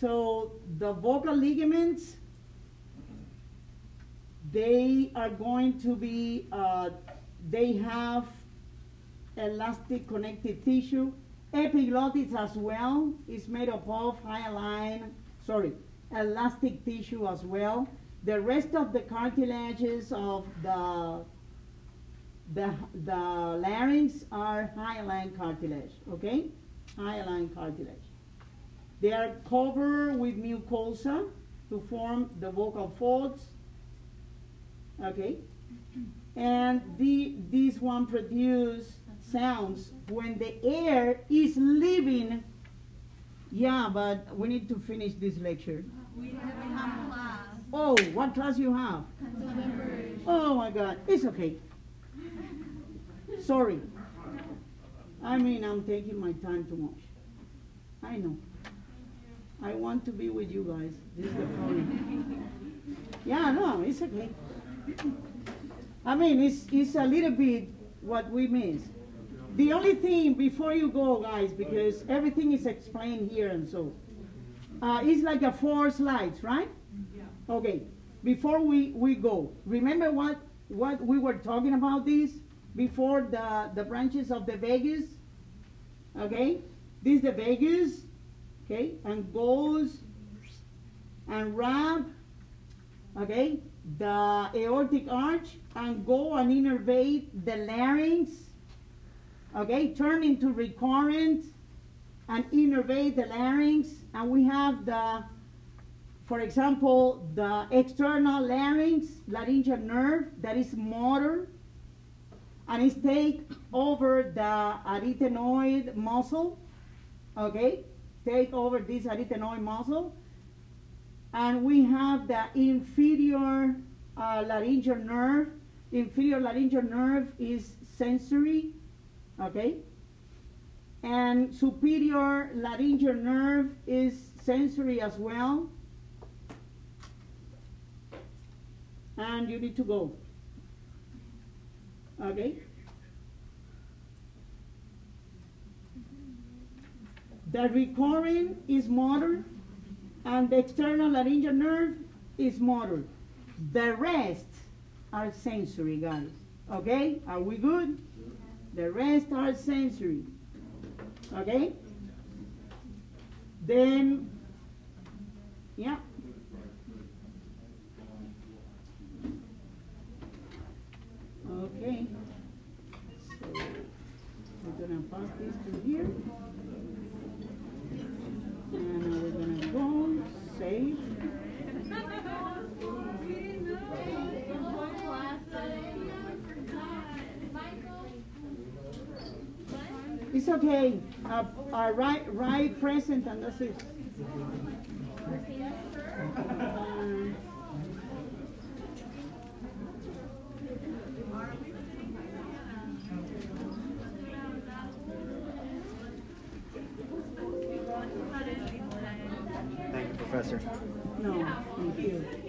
So the vocal ligaments, they are going to be, uh, they have elastic connective tissue. Epiglottis as well is made up of hyaline, sorry, elastic tissue as well. The rest of the cartilages of the the, the larynx are hyaline cartilage, okay? Hyaline cartilage. They are covered with mucosa to form the vocal folds, okay? And the, this one produce sounds when the air is leaving. Yeah, but we need to finish this lecture. We have, we have class. Oh, what class you have? Oh my God, it's okay. Sorry. I mean, I'm taking my time too much. I know. I want to be with you guys. This is the problem. Yeah, no, it's okay. I mean, it's, it's a little bit what we miss. The only thing before you go, guys, because everything is explained here and so, uh, it's like a four slides, right? Yeah. Okay, before we, we go, remember what, what we were talking about this before the, the branches of the vagus? Okay, this is the vagus, okay, and goes and wrap, okay, the aortic arch and go and innervate the larynx, okay, turn into recurrent and innervate the larynx, and we have the for example, the external larynx, laryngeal nerve, that is motor, and it's take over the arytenoid muscle, okay? Take over this arytenoid muscle. And we have the inferior uh, laryngeal nerve. The Inferior laryngeal nerve is sensory, okay? And superior laryngeal nerve is sensory as well. and you need to go. Okay? The recurring is motor, and the external laryngeal nerve is motor. The rest are sensory, guys. Okay? Are we good? The rest are sensory. Okay? Then, yeah. Okay. So we're gonna pass this to here. And we're gonna go, It's okay. Uh, uh, right, right present and that's it. Professor. no, thank you.